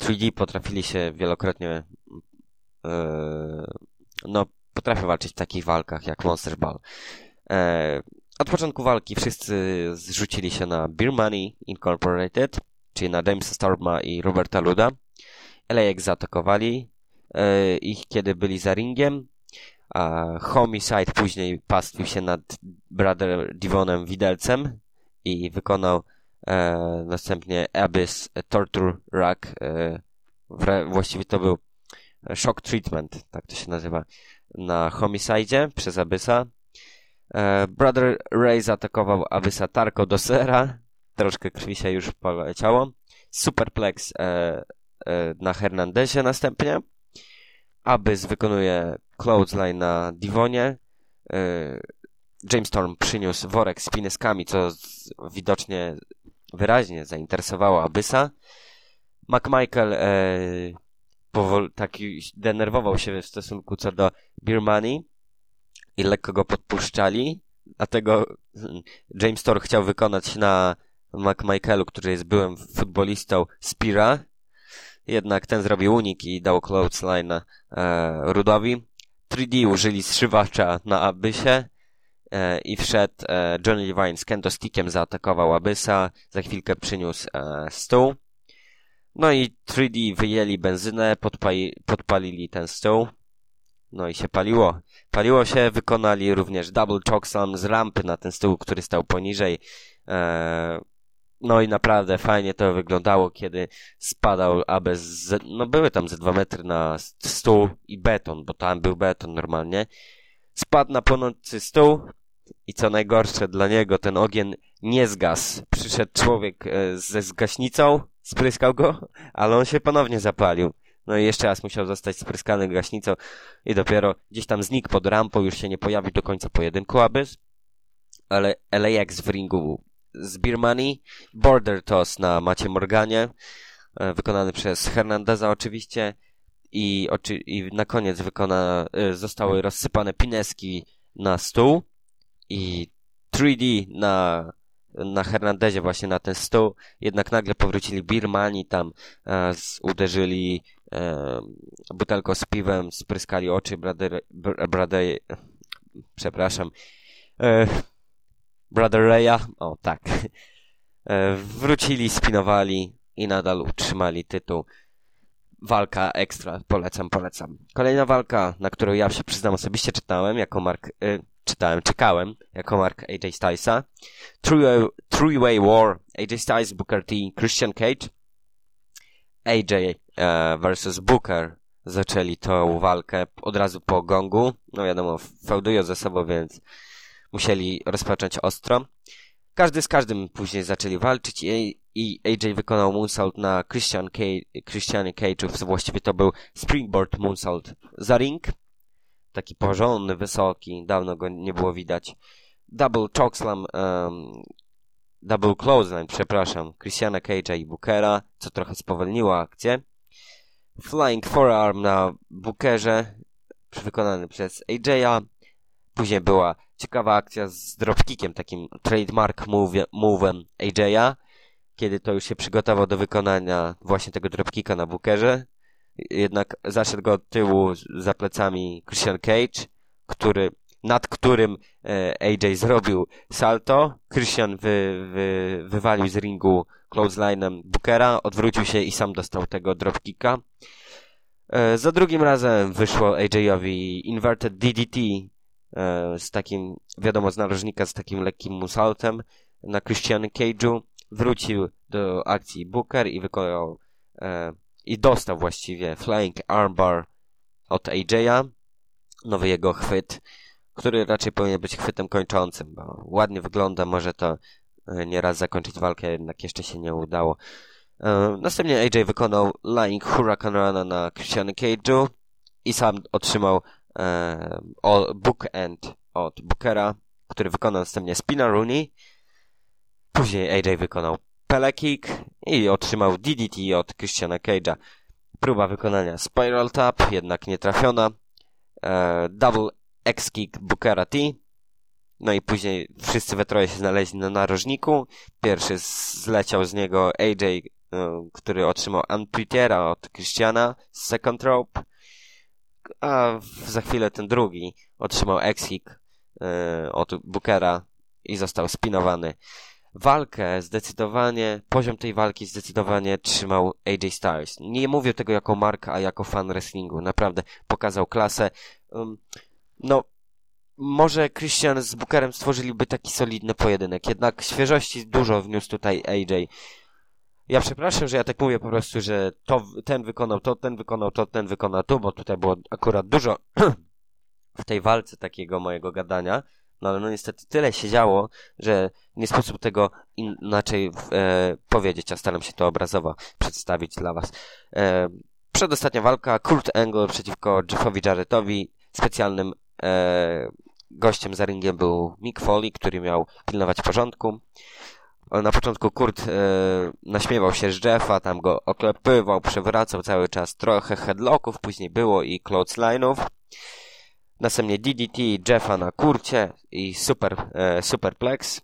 3D potrafili się wielokrotnie e, no, potrafią walczyć w takich walkach jak Monster Ball. E, od początku walki wszyscy zrzucili się na Beer Money Incorporated, czyli na Jamesa Storma i Roberta Luda. LAX zaatakowali e, ich, kiedy byli za ringiem, a Homicide później pastwił się nad Brother Divonem widelcem i wykonał e, następnie Abyss Torture Rack. E, właściwie to był shock treatment, tak to się nazywa, na Homicide przez Abyssa. E, Brother Ray zaatakował Abyssa Tarko do sera. Troszkę krwi się już poleciało. Superplex e, na Hernandezie następnie. Abyss wykonuje clothesline na Divonie. E, James Storm przyniósł worek z pineskami, co widocznie wyraźnie zainteresowało Abyssa. McMichael e, powol, taki denerwował się w stosunku co do Birmanii i lekko go podpuszczali, dlatego hmm, James Thor chciał wykonać na McMichaelu, który jest byłym futbolistą Spira, jednak ten zrobił unik i dał clothesline e, Rudowi. 3D użyli zszywacza na Abyssie e, i wszedł e, Johnny Levine z kendo-stickiem zaatakował Abyssa, za chwilkę przyniósł e, stół. No i 3D wyjęli benzynę, podpali, podpalili ten stół. No i się paliło. Paliło się, wykonali również double chokeslam z rampy na ten stół, który stał poniżej. Eee, no i naprawdę fajnie to wyglądało, kiedy spadał aby z, no były tam ze dwa metry na stół i beton, bo tam był beton normalnie. Spadł na płonący stół i co najgorsze dla niego, ten ogień nie zgasł. Przyszedł człowiek e, ze zgaśnicą, spryskał go, ale on się ponownie zapalił. No i jeszcze raz musiał zostać spryskany gaśnicą i dopiero gdzieś tam znikł pod rampą, już się nie pojawił do końca pojedynku Abyss. Ale LAX w ringu z Money, Border Toss na Macie Morganie, e, wykonany przez Hernandeza oczywiście. I, oczy, i na koniec wykona, e, zostały rozsypane pineski na stół. I 3D na na Hernandezie właśnie na ten stół, jednak nagle powrócili Birmani tam, e, z, uderzyli e, butelką z piwem, spryskali oczy Brother, brother przepraszam, e, Brother Raya, o tak, <laughs> e, wrócili, spinowali i nadal utrzymali tytuł. Walka ekstra, polecam, polecam. Kolejna walka, na którą ja się przyznam osobiście czytałem, jako Mark, y, czytałem, czekałem, jako Mark AJ Stylesa. Three-Way War, AJ Styles, Booker T, Christian Cage. AJ uh, versus Booker zaczęli tą walkę od razu po gongu. No wiadomo, feudują ze sobą, więc musieli rozpocząć ostro. Każdy z każdym później zaczęli walczyć i, AJ wykonał moonsault na Christian Cage, Christianie Cage'ów. Właściwie to był springboard moonsault za ring. Taki porządny, wysoki, dawno go nie było widać. Double chokeslam, um, double clothesline, przepraszam, Christiana Cage'a i Bookera, co trochę spowolniło akcję. Flying forearm na Bookerze, wykonany przez AJ'a. Później była ciekawa akcja z dropkickiem, takim trademark move'em AJ'a, kiedy to już się przygotował do wykonania właśnie tego dropkicka na Bookerze. Jednak zaszedł go od tyłu za plecami Christian Cage, który, nad którym e, AJ zrobił salto. Christian wy, wy, wywalił z ringu clothesline'em Bookera, odwrócił się i sam dostał tego dropkicka. E, za drugim razem wyszło AJ'owi Inverted DDT z takim, wiadomo, z narożnika z takim lekkim musaltem na Christian Cage'u. Wrócił do akcji Booker i wykonał e, i dostał właściwie Flying Armbar od AJ'a. Nowy jego chwyt, który raczej powinien być chwytem kończącym, bo ładnie wygląda, może to nieraz zakończyć walkę, jednak jeszcze się nie udało. E, następnie AJ wykonał Lying Hurricane Rana na Christian Cage'u i sam otrzymał e, book end od Bookera, który wykonał następnie Spina Rooney. Później AJ wykonał Pele Kick i otrzymał DDT od Christiana Cage'a. Próba wykonania Spiral Tap, jednak nie trafiona. E, double X-Kick Bookera T. No i później wszyscy we troje się znaleźli na narożniku. Pierwszy zleciał z niego AJ E, który otrzymał Unpretiera od Christiana Second Rope, a za chwilę ten drugi otrzymał Exik e, od Bookera i został spinowany. Walkę zdecydowanie, poziom tej walki zdecydowanie trzymał AJ Styles. Nie mówię tego jako marka, a jako fan wrestlingu. Naprawdę pokazał klasę. No, może Christian z Bookerem stworzyliby taki solidny pojedynek, jednak świeżości dużo wniósł tutaj AJ. Ja przepraszam, że ja tak mówię po prostu, że to, ten wykonał to, ten wykonał to, ten wykonał to, bo tutaj było akurat dużo <clears throat> w tej walce takiego mojego gadania, no ale no niestety tyle się działo, że nie sposób tego inaczej e, powiedzieć, a staram się to obrazowo przedstawić dla was. E, przedostatnia walka, Kurt Angle przeciwko Jeffowi Jarrettowi, specjalnym e, gościem za ringiem był Mick Foley, który miał pilnować porządku na początku Kurt e, naśmiewał się z Jeffa, tam go oklepywał, przewracał cały czas trochę headlocków, później było i clothesline'ów. Następnie DDT Jeffa na kurcie i super, e, superplex.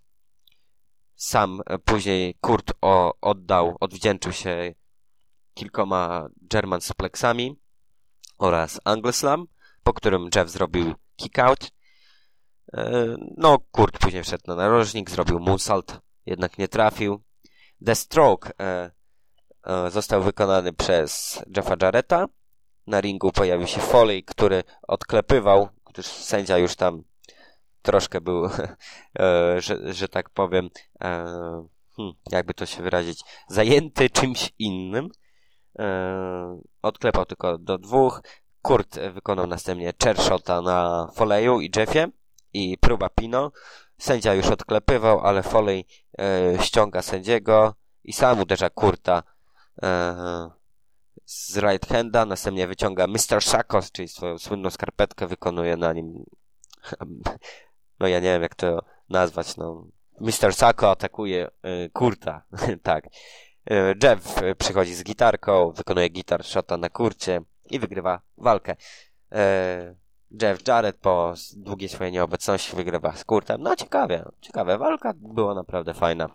Sam e, później Kurt o, oddał, odwdzięczył się kilkoma German suplexami oraz Angleslam, po którym Jeff zrobił kickout. E, no, Kurt później wszedł na narożnik, zrobił moonsault jednak nie trafił. The Stroke e, e, został wykonany przez Jeffa Jarretta. Na ringu pojawił się Foley, który odklepywał, gdyż sędzia już tam troszkę był, <laughs> e, że, że tak powiem, e, hmm, jakby to się wyrazić, zajęty czymś innym. E, odklepał tylko do dwóch. Kurt wykonał następnie chairshota na Foley'u i Jeffie i próba Pino. Sędzia już odklepywał, ale Foley e, ściąga sędziego i sam uderza Kurta e, z right handa, następnie wyciąga Mr. Sakos, czyli swoją słynną skarpetkę, wykonuje na nim <laughs> no ja nie wiem jak to nazwać, no Mr. Sako atakuje e, Kurta, <laughs> tak. E, Jeff przychodzi z gitarką, wykonuje gitar shota na kurcie i wygrywa walkę. E, Jeff Jarrett po długiej swojej nieobecności wygrywa z Kurtem. No ciekawie, ciekawe. Walka była naprawdę fajna.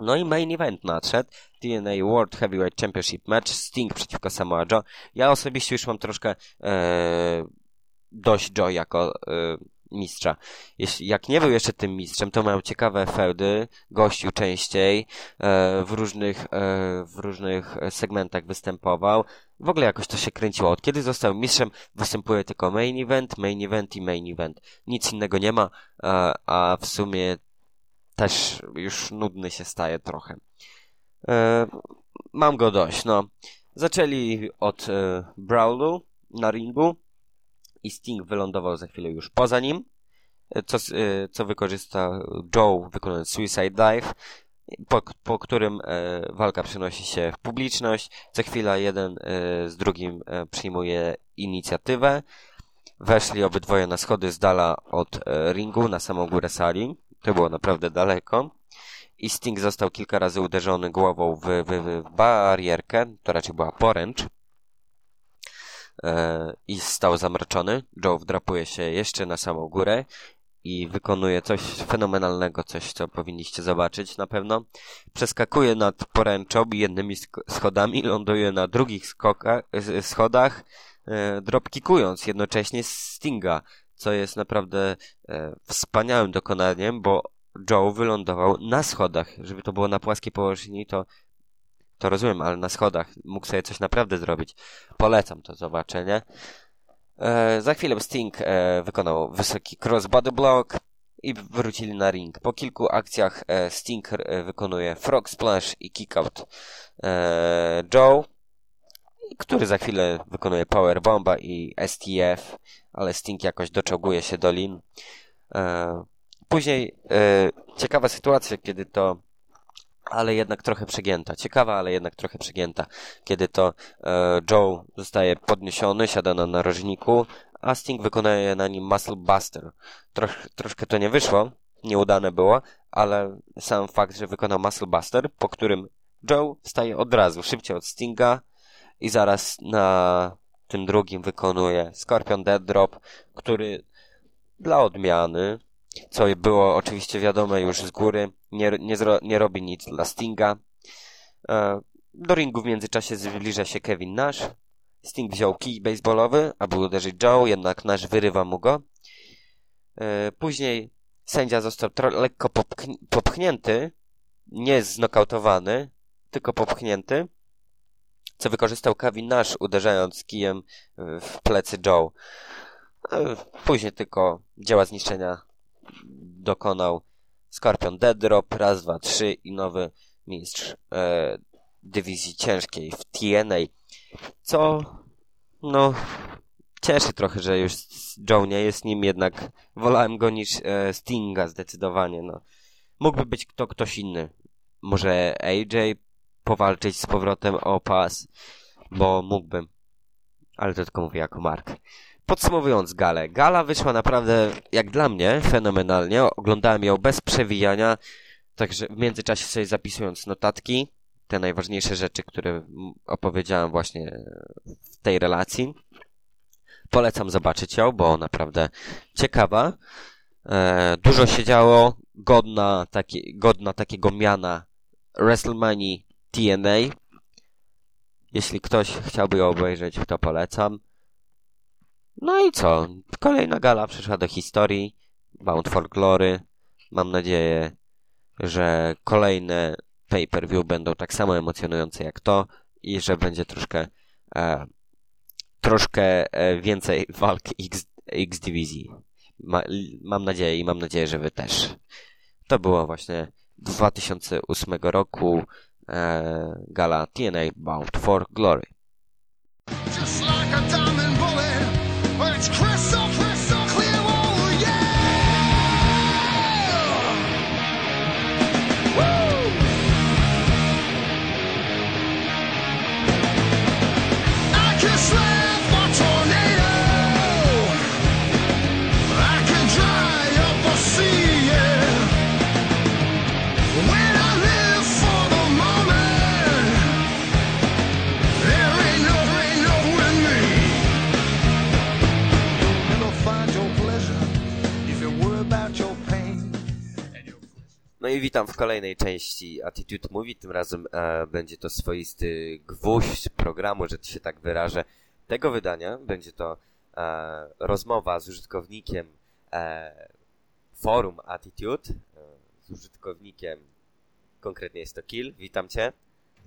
No i main event nadszedł. TNA World Heavyweight Championship Match. Sting przeciwko Samoa Joe. Ja osobiście już mam troszkę e, dość Joe jako e, mistrza. Jeśli, jak nie był jeszcze tym mistrzem, to miał ciekawe feudy, gościł częściej, e, w różnych, e, w różnych segmentach występował. W ogóle jakoś to się kręciło. Od kiedy został mistrzem, występuje tylko main event, main event i main event. Nic innego nie ma, a, a w sumie też już nudny się staje trochę. E, mam go dość, no. Zaczęli od e, Brawlu na ringu i Sting wylądował za chwilę już poza nim, e, co, e, co wykorzysta Joe wykonując Suicide Dive, po, po którym e, walka przenosi się w publiczność. Co chwila jeden z drugim przyjmuje inicjatywę. Weszli obydwoje na schody z dala od ringu na samą górę sali. To było naprawdę daleko. I Sting został kilka razy uderzony głową w, w, w barierkę, to raczej była poręcz. E, I stał zamroczony. Joe wdrapuje się jeszcze na samą górę i wykonuje coś fenomenalnego, coś co powinniście zobaczyć na pewno. Przeskakuje nad poręczą jednymi schodami, ląduje na drugich skoka, schodach, e, dropkikując jednocześnie Stinga, co jest naprawdę e, wspaniałym dokonaniem, bo Joe wylądował na schodach. Żeby to było na płaskiej powierzchni, to, to rozumiem, ale na schodach mógł sobie coś naprawdę zrobić. Polecam to zobaczenie. E, za chwilę Sting e, wykonał wysoki crossbody block i wrócili na ring. Po kilku akcjach e, Sting e, wykonuje frog splash i kickout e, Joe, który za chwilę wykonuje power bomba i STF, ale Sting jakoś doczołguje się do lin. E, później ciekawa sytuacja, kiedy to ale jednak trochę przegięta. Ciekawa, ale jednak trochę przegięta. Kiedy to e, Joe zostaje podniesiony, siada na narożniku, a Sting wykonuje na nim Muscle Buster. Trosz, troszkę to nie wyszło, nieudane było, ale sam fakt, że wykonał Muscle Buster, po którym Joe wstaje od razu, szybciej od Stinga i zaraz na tym drugim wykonuje Scorpion Dead Drop, który dla odmiany co było oczywiście wiadome już z góry, nie, nie, nie robi nic dla Stinga. E, do ringu w międzyczasie zbliża się Kevin Nash. Sting wziął kij baseballowy, aby uderzyć Joe, jednak Nash wyrywa mu go. E, później sędzia został lekko popchn popchnięty, nie znokautowany, tylko popchnięty, co wykorzystał Kevin Nash, uderzając kijem w plecy Joe. E, później tylko dzieła zniszczenia dokonał Scorpion Dead Drop, raz, dwa, trzy i nowy mistrz e, dywizji ciężkiej w TNA. Co, no, cieszy trochę, że już Joe nie jest nim, jednak wolałem go niż e, Stinga zdecydowanie, no. Mógłby być kto, ktoś inny. Może AJ powalczyć z powrotem o pas, bo mógłbym. Ale to tylko mówię jako Mark. Podsumowując galę. Gala wyszła naprawdę, jak dla mnie, fenomenalnie. Oglądałem ją bez przewijania, także w międzyczasie sobie zapisując notatki, te najważniejsze rzeczy, które opowiedziałem właśnie w tej relacji. Polecam zobaczyć ją, bo naprawdę ciekawa. E, dużo się działo, godna, taki, godna takiego miana WrestleMania TNA. Jeśli ktoś chciałby ją obejrzeć, to polecam. No i co? Kolejna gala przyszła do historii. Bound for Glory. Mam nadzieję, że kolejne pay-per-view będą tak samo emocjonujące jak to i że będzie troszkę e, troszkę e, więcej walk X, X Division. Ma, mam nadzieję i mam nadzieję, że wy też. To było właśnie 2008 roku e, gala TNA Bound for Glory. I witam w kolejnej części Attitude Movie. Tym razem e, będzie to swoisty gwóźdź programu, że się tak wyrażę, tego wydania. Będzie to e, rozmowa z użytkownikiem e, forum Attitude, e, z użytkownikiem, konkretnie jest to Kill. Witam Cię.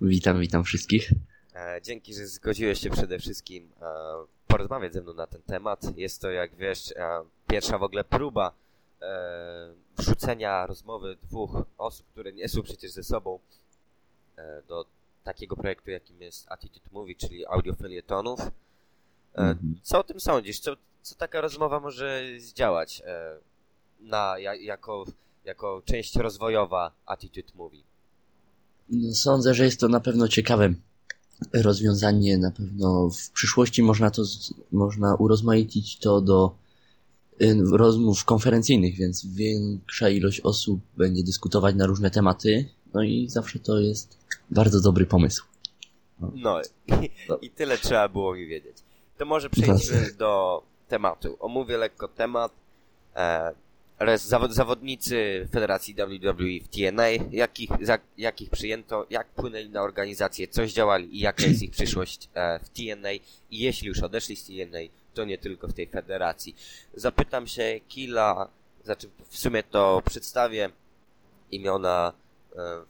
Witam, witam wszystkich. E, dzięki, że zgodziłeś się przede wszystkim e, porozmawiać ze mną na ten temat. Jest to, jak wiesz, pierwsza w ogóle próba wrzucenia rozmowy dwóch osób, które nie są przecież ze sobą e, do takiego projektu, jakim jest Attitude Movie, czyli audiofilietonów. E, Mhm. Co o tym sądzisz? Co, co taka rozmowa może zdziałać e, na, ja, jako, jako część rozwojowa Attitude Movie? No, sądzę, że jest to na pewno ciekawe rozwiązanie. Na pewno w przyszłości można to, można urozmaicić to do rozmów konferencyjnych, więc większa ilość osób będzie dyskutować na różne tematy. No i zawsze to jest bardzo dobry pomysł. No i, i tyle trzeba było mi wiedzieć. To może No. przejdźmy do tematu. Omówię lekko temat. E, res- zawod, zawodnicy Federacji WWE w TNA, jakich, za, jakich przyjęto, jak płynęli na organizację, coś działali i jaka jest ich przyszłość e, w TNA. I jeśli już odeszli z TNA, to nie tylko w tej federacji. Zapytam się Killa, znaczy w sumie to przedstawię imiona e,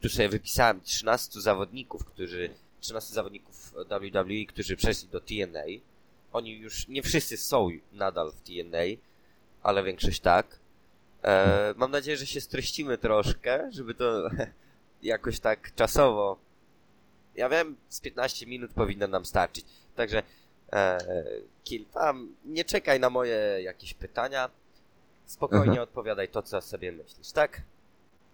tu sobie wypisałem 13 zawodników, którzy 13 zawodników WWE, którzy przeszli do TNA. Oni już nie wszyscy są nadal w TNA, ale większość tak. E, mam nadzieję, że się streścimy troszkę, żeby to <laughs> jakoś tak czasowo. Ja wiem, z 15 minut powinno nam starczyć. Także Kill, tam nie czekaj na moje jakieś pytania. Spokojnie Aha. odpowiadaj to, co sobie myślisz, tak?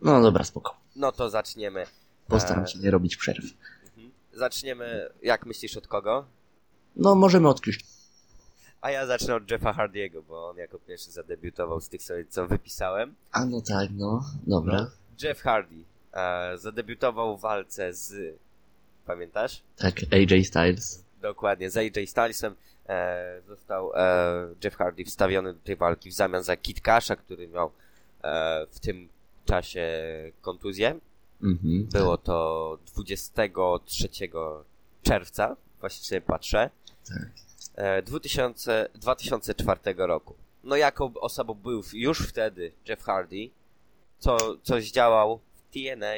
No dobra, spoko. No to zaczniemy. Postaram E, się nie robić przerw. Mhm. Zaczniemy, jak myślisz, od kogo? No, możemy odkryć. A ja zacznę od Jeffa Hardiego, bo on jako pierwszy zadebiutował z tych, sobie, co wypisałem. A no tak, no, dobra. Jeff Hardy e, zadebiutował w walce z... Pamiętasz? Tak, AJ Styles. Dokładnie, z AJ Stylesem e, został e, Jeff Hardy wstawiony do tej walki w zamian za Kit Kasha, który miał e, w tym czasie kontuzję. Mhm. Było to 23 czerwca, właśnie sobie patrzę. Tak. E, 2000, 2004 roku. No jaką osobą był już wtedy Jeff Hardy, co, co zdziałał w TNA,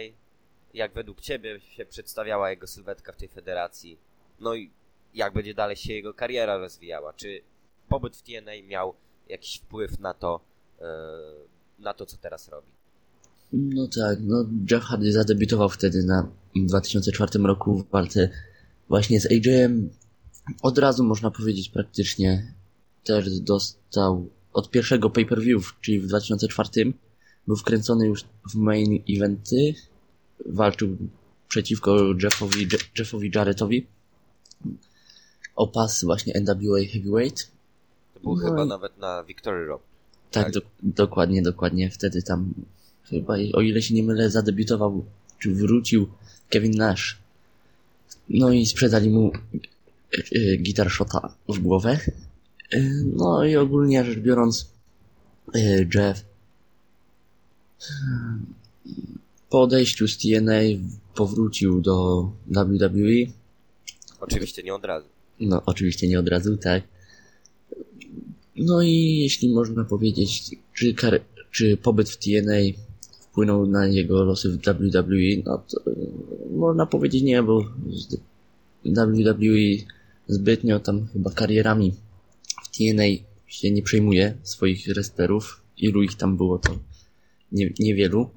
jak według ciebie się przedstawiała jego sylwetka w tej federacji, no i jak będzie dalej się jego kariera rozwijała, czy pobyt w TNA miał jakiś wpływ na to, e, na to co teraz robi. No tak, no Jeff Hardy zadebiutował wtedy na w 2004 roku w walce właśnie z AJ-em. Od razu można powiedzieć praktycznie też dostał od pierwszego pay-per-view, czyli w 2004 był wkręcony już w main eventy. Walczył przeciwko Jeffowi, Je- Jeffowi Jarrettowi o pas właśnie NWA Heavyweight. To było No chyba i- nawet na Victory Road. Tak, Tak. Do, dokładnie, dokładnie. Wtedy tam chyba, o ile się nie mylę, zadebiutował, czy wrócił Kevin Nash. No i sprzedali mu e, e, gitar shota w głowę. E, No i ogólnie rzecz biorąc, Jeff po odejściu z TNA powrócił do WWE. Oczywiście nie od razu. No, oczywiście nie od razu, tak. No i jeśli można powiedzieć, czy, czy pobyt w TNA wpłynął na jego losy w WWE, no to e, można powiedzieć nie, bo WWE zbytnio tam chyba karierami w TNA się nie przejmuje swoich wrestlerów. Ilu ich tam było, to nie, niewielu.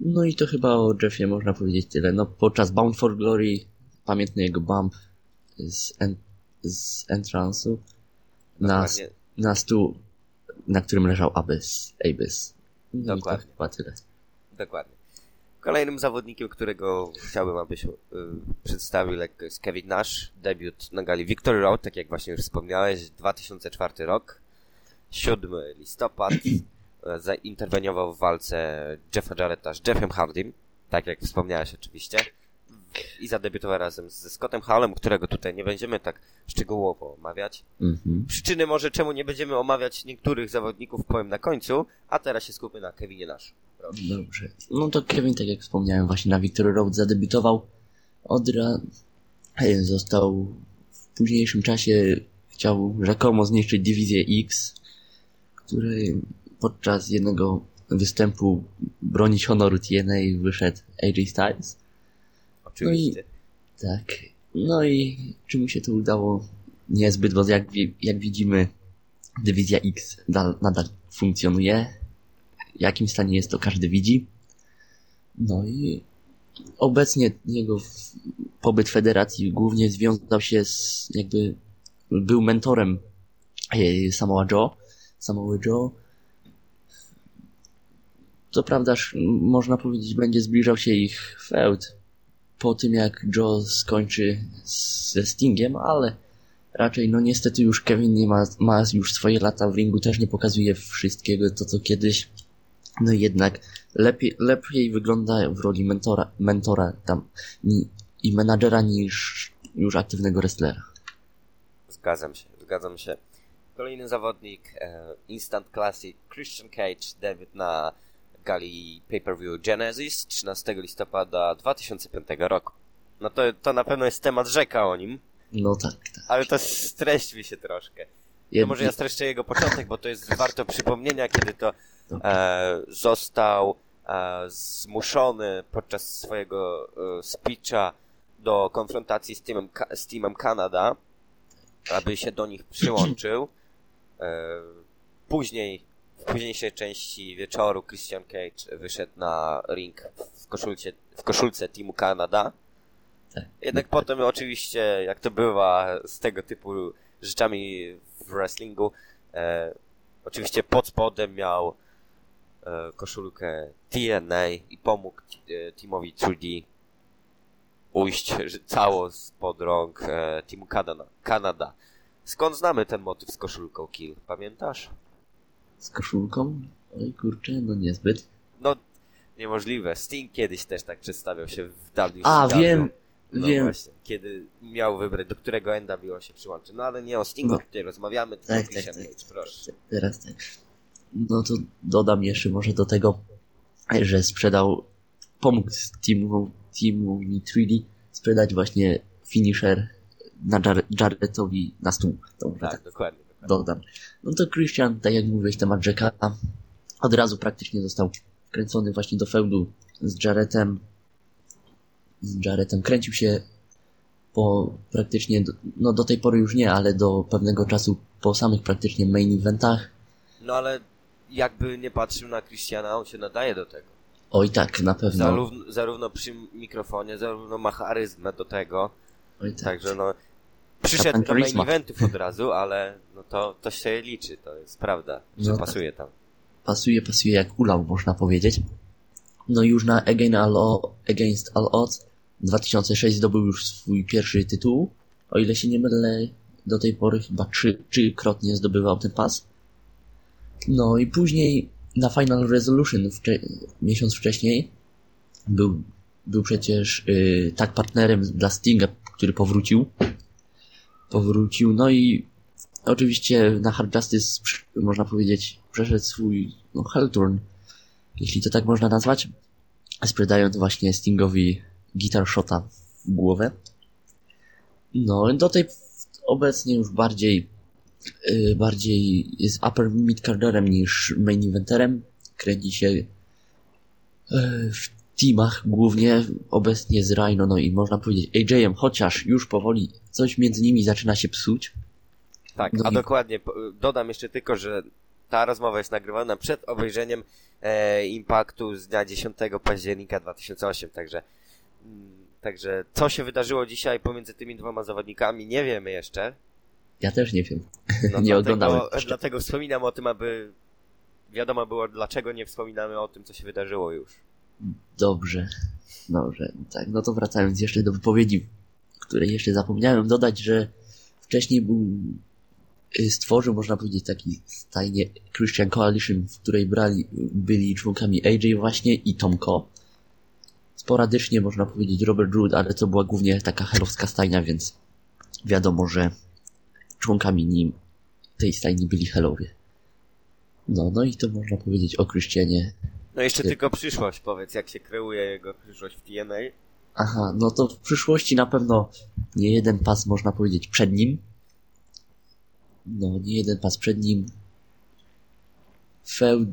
No i to chyba o Jeffie można powiedzieć tyle. No podczas Bound for Glory pamiętny jego bump z, en, z entrance'u na, na stół, na którym leżał Abyss. Abyss. No Dokładnie. chyba tyle. Dokładnie. Kolejnym zawodnikiem, którego chciałbym, abyś y, przedstawił lekko jest Kevin Nash. Debiut na gali Victory Road, tak jak właśnie już wspomniałeś, 2004 rok. 7 listopad. E, Zainterweniował w walce Jeffa Jarretta z Jeffem Hardym, tak jak wspomniałeś oczywiście. I zadebiutował razem ze Scottem Hallem, którego tutaj nie będziemy tak szczegółowo omawiać. Mhm. Przyczyny może czemu nie będziemy omawiać niektórych zawodników powiem na końcu, a teraz się skupmy na Kevinie. Proszę. Dobrze. No to Kevin, tak jak wspomniałem, właśnie na Victory Road zadebiutował. Od ra... e, został w późniejszym czasie chciał rzekomo zniszczyć dywizję X, której podczas jednego występu bronić honoru TNA wyszedł AJ Styles. Oczywiście. Tak. No i czy mu się to udało? Niezbyt, bo jak, jak widzimy, dywizja X dal, nadal funkcjonuje. W jakim stanie jest to każdy widzi. No i obecnie jego pobyt w federacji głównie związał się z jakby był mentorem e, Samoa Joe, Samoa Joe. Co prawdaż m, można powiedzieć będzie zbliżał się ich feud po tym jak Joe skończy ze Stingiem, ale raczej no niestety już Kevin nie ma, ma już swoje lata w ringu, też nie pokazuje wszystkiego to co kiedyś. No jednak lepiej, lepiej wygląda w roli mentora, mentora tam ni, i menadżera niż już aktywnego wrestlera. Zgadzam się, zgadzam się. Kolejny zawodnik, e, Instant Classic, Christian Cage, debiut na gali pay-per-view Genesis 13 listopada 2005 roku. No to, to na pewno jest temat rzeka o nim, No tak, tak. ale to streśćmy się troszkę. Może ja streszczę jego początek, bo to jest warto przypomnienia, kiedy to e, został e, zmuszony podczas swojego e, speecha do konfrontacji z teamem, z teamem Kanada, aby się do nich przyłączył. E, później, w późniejszej części wieczoru Christian Cage wyszedł na ring w koszulce, w koszulce teamu Kanada. Tak. Jednak potem oczywiście, jak to bywa z tego typu rzeczami w wrestlingu, e, oczywiście pod spodem miał e, koszulkę TNA i pomógł e, teamowi 3D ujść cało spod rąk e, teamu. Kanada. Skąd znamy ten motyw z koszulką Kill? Pamiętasz? Z koszulką? Oj kurczę, no niezbyt. No, niemożliwe. Sting kiedyś też tak przedstawiał się w WCW. A, wiem, No wiem. właśnie, kiedy miał wybrać, do którego NWO się przyłączy. No ale nie o Stingu No. tutaj rozmawiamy, tylko Tak, tak, tak. Proszę. Teraz tak. No to dodam jeszcze może do tego, że sprzedał, pomógł teamu, teamowi 3D sprzedać właśnie finisher na Jar Jarrettowi na stół. Dobrze, Tak, tak dokładnie. Dodam. No to Christian, tak jak mówiłeś, temat Jacka, od razu praktycznie został wkręcony właśnie do feudu z Jarrettem. Z Jarrettem kręcił się po praktycznie, do, no do tej pory już nie, ale do pewnego czasu po samych praktycznie main eventach. No ale jakby nie patrzył na Christiana, on się nadaje do tego. Oj tak, na pewno. Zarówno, zarówno przy mikrofonie, zarówno ma charyzmę do tego. Oj tak. Także no, przyszedł do main eventów od razu, ale no to, to się liczy, to jest prawda, że No tak. pasuje tam. pasuje, pasuje jak ulał, można powiedzieć. No i już na Again All O- Against All Odds 2006 zdobył już swój pierwszy tytuł. O ile się nie mylę, do tej pory chyba trzy, trzykrotnie zdobywał ten pas. No i później na Final Resolution wcze- miesiąc wcześniej był, był przecież yy, tak partnerem dla Stinga, który powrócił. Powrócił, no i Oczywiście na Hard Justice można powiedzieć przeszedł swój no, hell turn, jeśli to tak można nazwać, sprzedając właśnie Stingowi Guitar Shota w głowę. No do tej obecnie już bardziej yy, bardziej jest upper mid carderem niż main eventerem. Kręci się yy, w teamach głównie obecnie z Rhino, no i można powiedzieć AJ-em, chociaż już powoli coś między nimi zaczyna się psuć. Tak, No a i- dokładnie, dodam jeszcze tylko, że ta rozmowa jest nagrywana przed obejrzeniem e, Impaktu z dnia 10 października 2008, także mm, także co się wydarzyło dzisiaj pomiędzy tymi dwoma zawodnikami nie wiemy jeszcze. Ja też nie wiem. No, <laughs> Nie oglądałem dlatego wspominam o tym, aby wiadomo było, dlaczego nie wspominamy o tym, co się wydarzyło już. Dobrze. Dobrze. Tak, no to wracając jeszcze do wypowiedzi, której jeszcze zapomniałem dodać, że wcześniej był y, stworzył, można powiedzieć, taki stajnie Christian Coalition, w której brali, byli członkami AJ właśnie i Tomko. Sporadycznie można powiedzieć Robert Root, ale to była głównie taka helowska stajnia, więc wiadomo, że członkami nim tej stajni byli helowie. No, no i to można powiedzieć o Christianie No jeszcze Ty- tylko przyszłość, powiedz, jak się kreuje jego przyszłość w TNA. Aha, no to w przyszłości na pewno nie jeden pas można powiedzieć przed nim. No, nie jeden pas przed nim. Feud,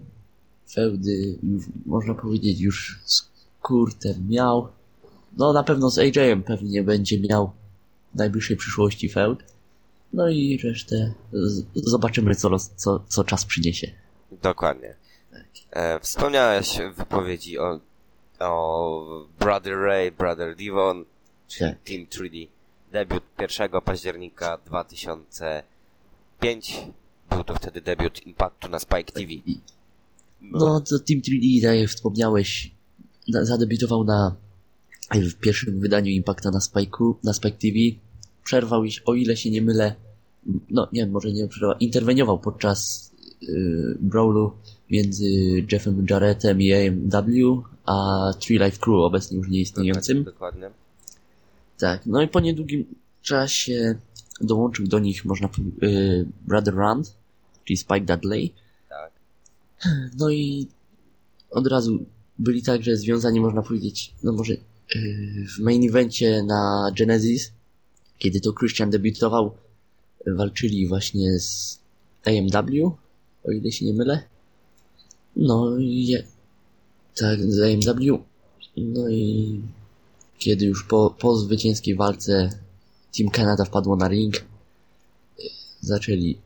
feudy, już, można powiedzieć, już z Kurtem miał. No, na pewno z AJ-em pewnie będzie miał w najbliższej przyszłości feud. No i resztę z, zobaczymy, co, co, co czas przyniesie. Dokładnie. E, wspomniałeś w wypowiedzi o o Brother Ray, Brother Devon, czyli Tak. Team 3D. Debiut 1 października 2005. Był to wtedy debiut Impactu na Spike TV. I- No, to Team 3D, tak jak wspomniałeś, na, zadebiutował na w pierwszym wydaniu Impacta na Spike'u, na Spike TV. Przerwał, o ile się nie mylę, no nie może nie przerwał, interweniował podczas y, brawlu między Jeffem Jarrettem i AMW, a Three Life Crew, obecnie już nieistniejącym. Dokładnie. Tak, no i po niedługim czasie dołączył do nich, można powiedzieć, y, Brother Rand, czyli Spike Dudley. Tak. No i od razu byli także związani, można powiedzieć, no może y, w main evencie na Genesis, kiedy to Christian debiutował, walczyli właśnie z AMW, o ile się nie mylę. No i tak, z AMW. No i kiedy już po, po zwycięskiej walce Team Canada wpadło na ring, zaczęli,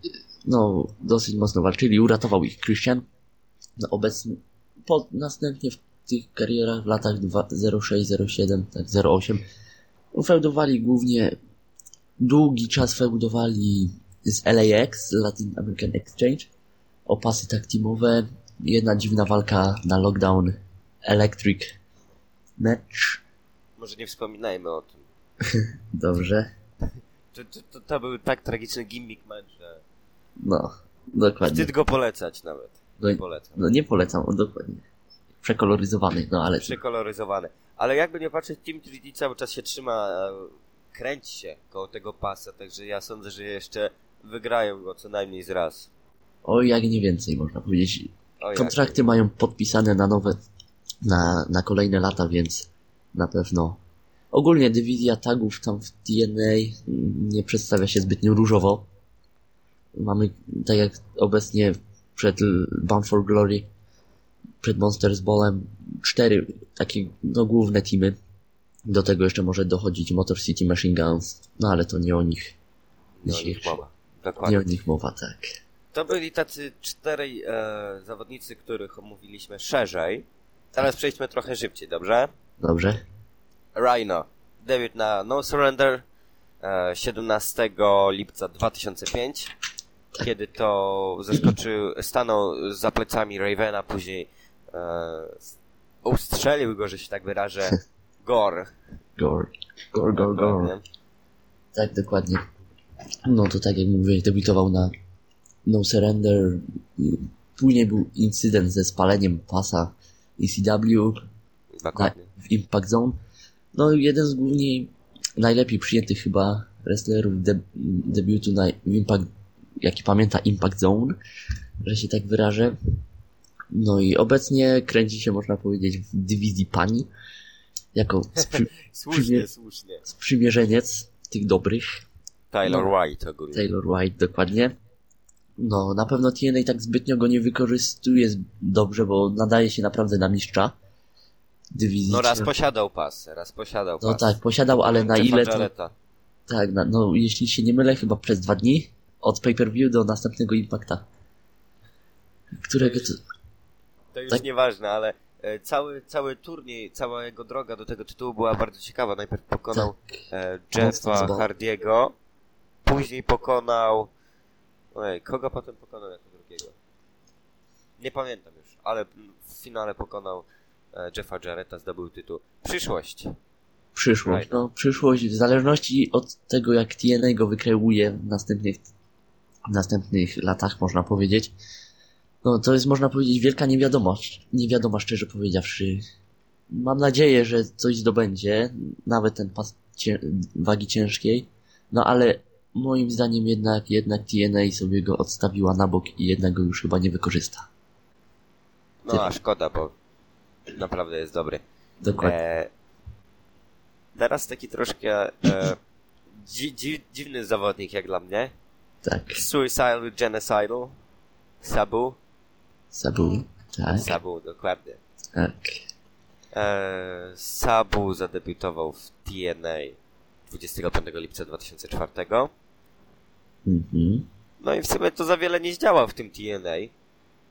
no, dosyć mocno walczyli, uratował ich Christian. No, obecnie, po, następnie w tych karierach w latach 2, 06, 07, tak, 08, feudowali głównie, długi czas feudowali z LAX, Latin American Exchange, o pasy tak teamowe, jedna dziwna walka na lockdown Electric Match, Może nie wspominajmy o tym. <laughs> dobrze, To, to, to, to był tak tragiczny gimmick match, że no, dokładnie, wstyd go polecać nawet. no, i- Polecam. no nie polecam, o, dokładnie, przekoloryzowany, no ale Przekoloryzowane. Ale jakby nie patrzeć, Team 3D cały czas się trzyma, e, kręci się koło tego pasa, także ja sądzę, że jeszcze wygrają go co najmniej z raz. oj, jak nie więcej można powiedzieć, O, jak. Kontrakty mają podpisane na nowe, na, na kolejne lata, więc na pewno. Ogólnie dywizja tagów tam w TNA nie przedstawia się zbytnio różowo. Mamy, tak jak obecnie przed Bound for Glory, przed Monsters Ballem, cztery takie no, główne teamy. Do tego jeszcze może dochodzić Motor City Machine Guns, no ale to nie o nich, Nie o nich mowa. nie Dokładnie. o nich mowa, tak. To byli tacy czterej e, zawodnicy, których omówiliśmy szerzej. Teraz przejdźmy trochę szybciej, dobrze? Dobrze? Rhino. Debiut na No Surrender e, 17 lipca 2005. Kiedy to zaskoczył, stanął za plecami Ravena, później e, ustrzelił go, że się tak wyrażę, <laughs> Gore. Gore, gore, gore, gore. Tak, dokładnie. No to tak jak mówię, debiutował na No Surrender. Później był incydent ze spaleniem pasa ECW na, w Impact Zone. No jeden z głównie najlepiej przyjętych chyba wrestlerów de, debiutu na w Impact, jaki pamięta Impact Zone, że się tak wyrażę. No i obecnie kręci się, można powiedzieć, w dywizji pani, jako <laughs> sprzy, Słusznie, słusznie. sprzymierzeniec tych dobrych. Tyler No. White ogólnie. Taylor White, dokładnie. No, na pewno TNA tak zbytnio go nie wykorzystuje dobrze, bo nadaje się naprawdę na mistrza dywizji. No raz posiadał pas, raz posiadał No pas. tak, posiadał, ale na ile to... Tak, na, no jeśli się nie mylę, chyba przez dwa dni od pay-per-view do następnego Impacta. Którego to... To już Tak. nieważne, ale e, cały, cały turniej, cała jego droga do tego tytułu była bardzo ciekawa. Najpierw pokonał e, Jeffa. Hardiego, później pokonał... Ojej, kogo potem pokonał jako drugiego? Nie pamiętam już, ale w finale pokonał e, Jeffa Jarretta, zdobył tytuł. Przyszłość. Przyszłość, no przyszłość, w zależności od tego jak TNA go wykreuje w następnych, w następnych latach, można powiedzieć. No to jest, można powiedzieć, wielka. Niewiadoma, szczerze powiedziawszy. Mam nadzieję, że coś zdobędzie, nawet ten pas cię wagi ciężkiej. No ale moim zdaniem jednak, jednak TNA sobie go odstawiła na bok i jednak go już chyba nie wykorzysta. No a szkoda, bo naprawdę jest dobry. Dokładnie. E, teraz taki troszkę e, dzi, dzi, dziwny zawodnik jak dla mnie. Tak. Suicidal Genocidal. Sabu. Sabu. Tak. Sabu, dokładnie. Tak. E, Sabu zadebiutował w TNA 25 lipca 2004. Mhm. No i w sumie to za wiele nie zdziałał w tym TNA.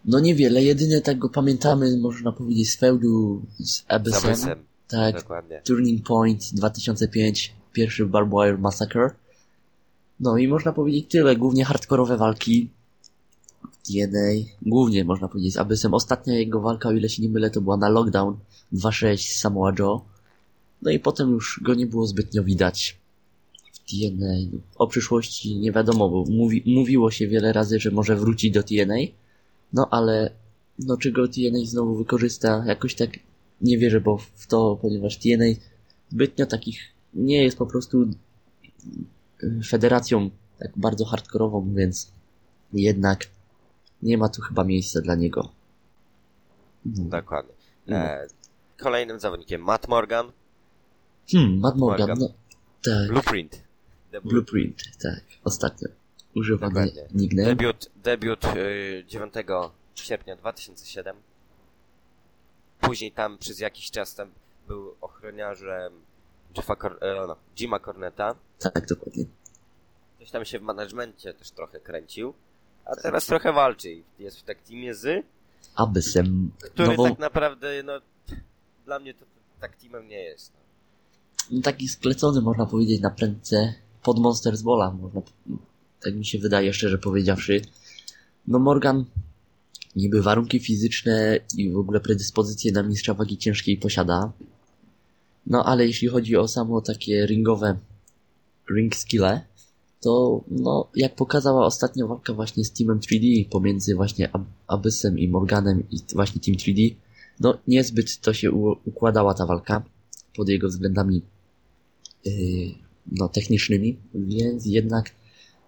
No niewiele, jedynie tak go pamiętamy, można powiedzieć, z feudu z Abyssem. Tak, Dokładnie. Turning Point 2005, pierwszy Barbed Wire Massacre. No i można powiedzieć tyle, głównie hardkorowe walki. TNA, głównie można powiedzieć z Abyssem. Ostatnia jego walka, o ile się nie mylę, to była na Lockdown 2.6 z Samoa Joe. No i potem już go nie było zbytnio widać w TNA. O przyszłości nie wiadomo, bo mówi, mówiło się wiele razy, że może wrócić do TNA. No ale, no czy go TNA znowu wykorzysta, jakoś tak nie wierzę, bo w to, ponieważ TNA zbytnio takich nie jest po prostu y, federacją tak bardzo hardkorową, więc jednak nie ma tu chyba miejsca dla niego. No. Dokładnie. E, kolejnym zawodnikiem Matt Morgan. Hmm, Mad Morgan, Morgan. no tak, Blueprint. Blueprint, tak, ostatnio używany nickname. debiut, debiut y, 9 sierpnia 2007. Później tam przez jakiś czas tam był ochroniarzem Jeffa Cor- e, no, Jima Corneta. Tak, dokładnie. Coś tam się w managemencie też trochę kręcił. A teraz trochę walczy. Jest w tak teamie z, Abyssem, który nową, tak naprawdę, no, dla mnie to tak teamem nie jest. No. No, taki sklecony można powiedzieć na prędce pod Monsters Balla, można, tak mi się wydaje szczerze powiedziawszy. No Morgan niby warunki fizyczne i w ogóle predyspozycje na mistrza wagi ciężkiej posiada. No ale jeśli chodzi o samo takie ringowe ring skille, to no jak pokazała ostatnia walka właśnie z Teamem 3D pomiędzy właśnie Ab- Abyssem i Morganem i właśnie Team 3D, no niezbyt to się układała ta walka pod jego względami no technicznymi, więc jednak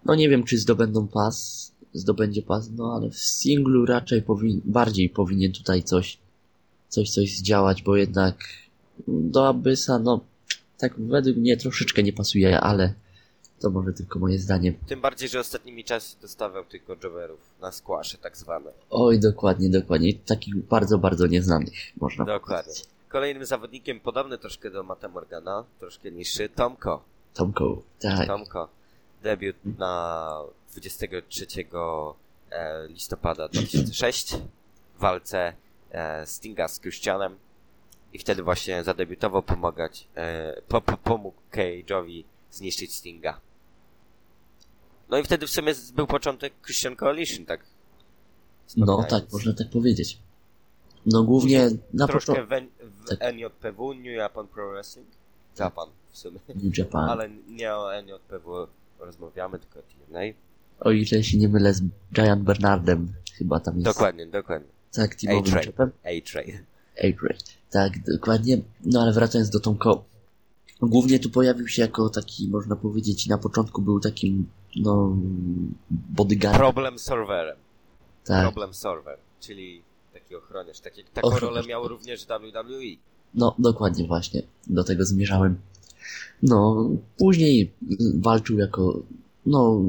no nie wiem czy zdobędą pas, zdobędzie pas, no ale w singlu raczej powin, bardziej powinien tutaj coś, coś, coś zdziałać, bo jednak do Abyssa, no tak według mnie troszeczkę nie pasuje, ale to może tylko moje zdanie. Tym bardziej, że ostatnimi czasy dostawał tylko jobberów na squasze tak zwane. Oj, dokładnie, dokładnie. Takich bardzo, bardzo nieznanych, można Dokładnie. powiedzieć. Kolejnym zawodnikiem, podobny troszkę do Mata Morgana, troszkę niższy, Tomko. Tomko, tak. Tomko. Debiut na 23 e, listopada 2006 w walce e, Stinga z Christianem i wtedy właśnie zadebiutował pomagać, e, po, po, pomógł Cage'owi zniszczyć Stinga. No i wtedy w sumie był początek Christian Coalition, tak? No tak, można tak powiedzieć. No głównie na Troszkę początku w, N- w Tak. NJPW, New Japan Pro Wrestling. Japan w sumie. New Japan. Ale nie o NJPW rozmawiamy, tylko o TNA. O ile się nie mylę z Giant Bernardem, chyba tam jest. Dokładnie, dokładnie. Tak, A-Train. czepem. A-Train. A-Train. Tak, dokładnie. No ale wracając do Tomko. Głównie tu pojawił się jako taki, można powiedzieć, na początku był takim, no, bodyguard. Problem serwerem. tak. Problem server, czyli taki ochroniarz. Taki, taką Ochroniarz. rolę miał również WWE. No, dokładnie właśnie. Do tego zmierzałem. No, później walczył jako, no,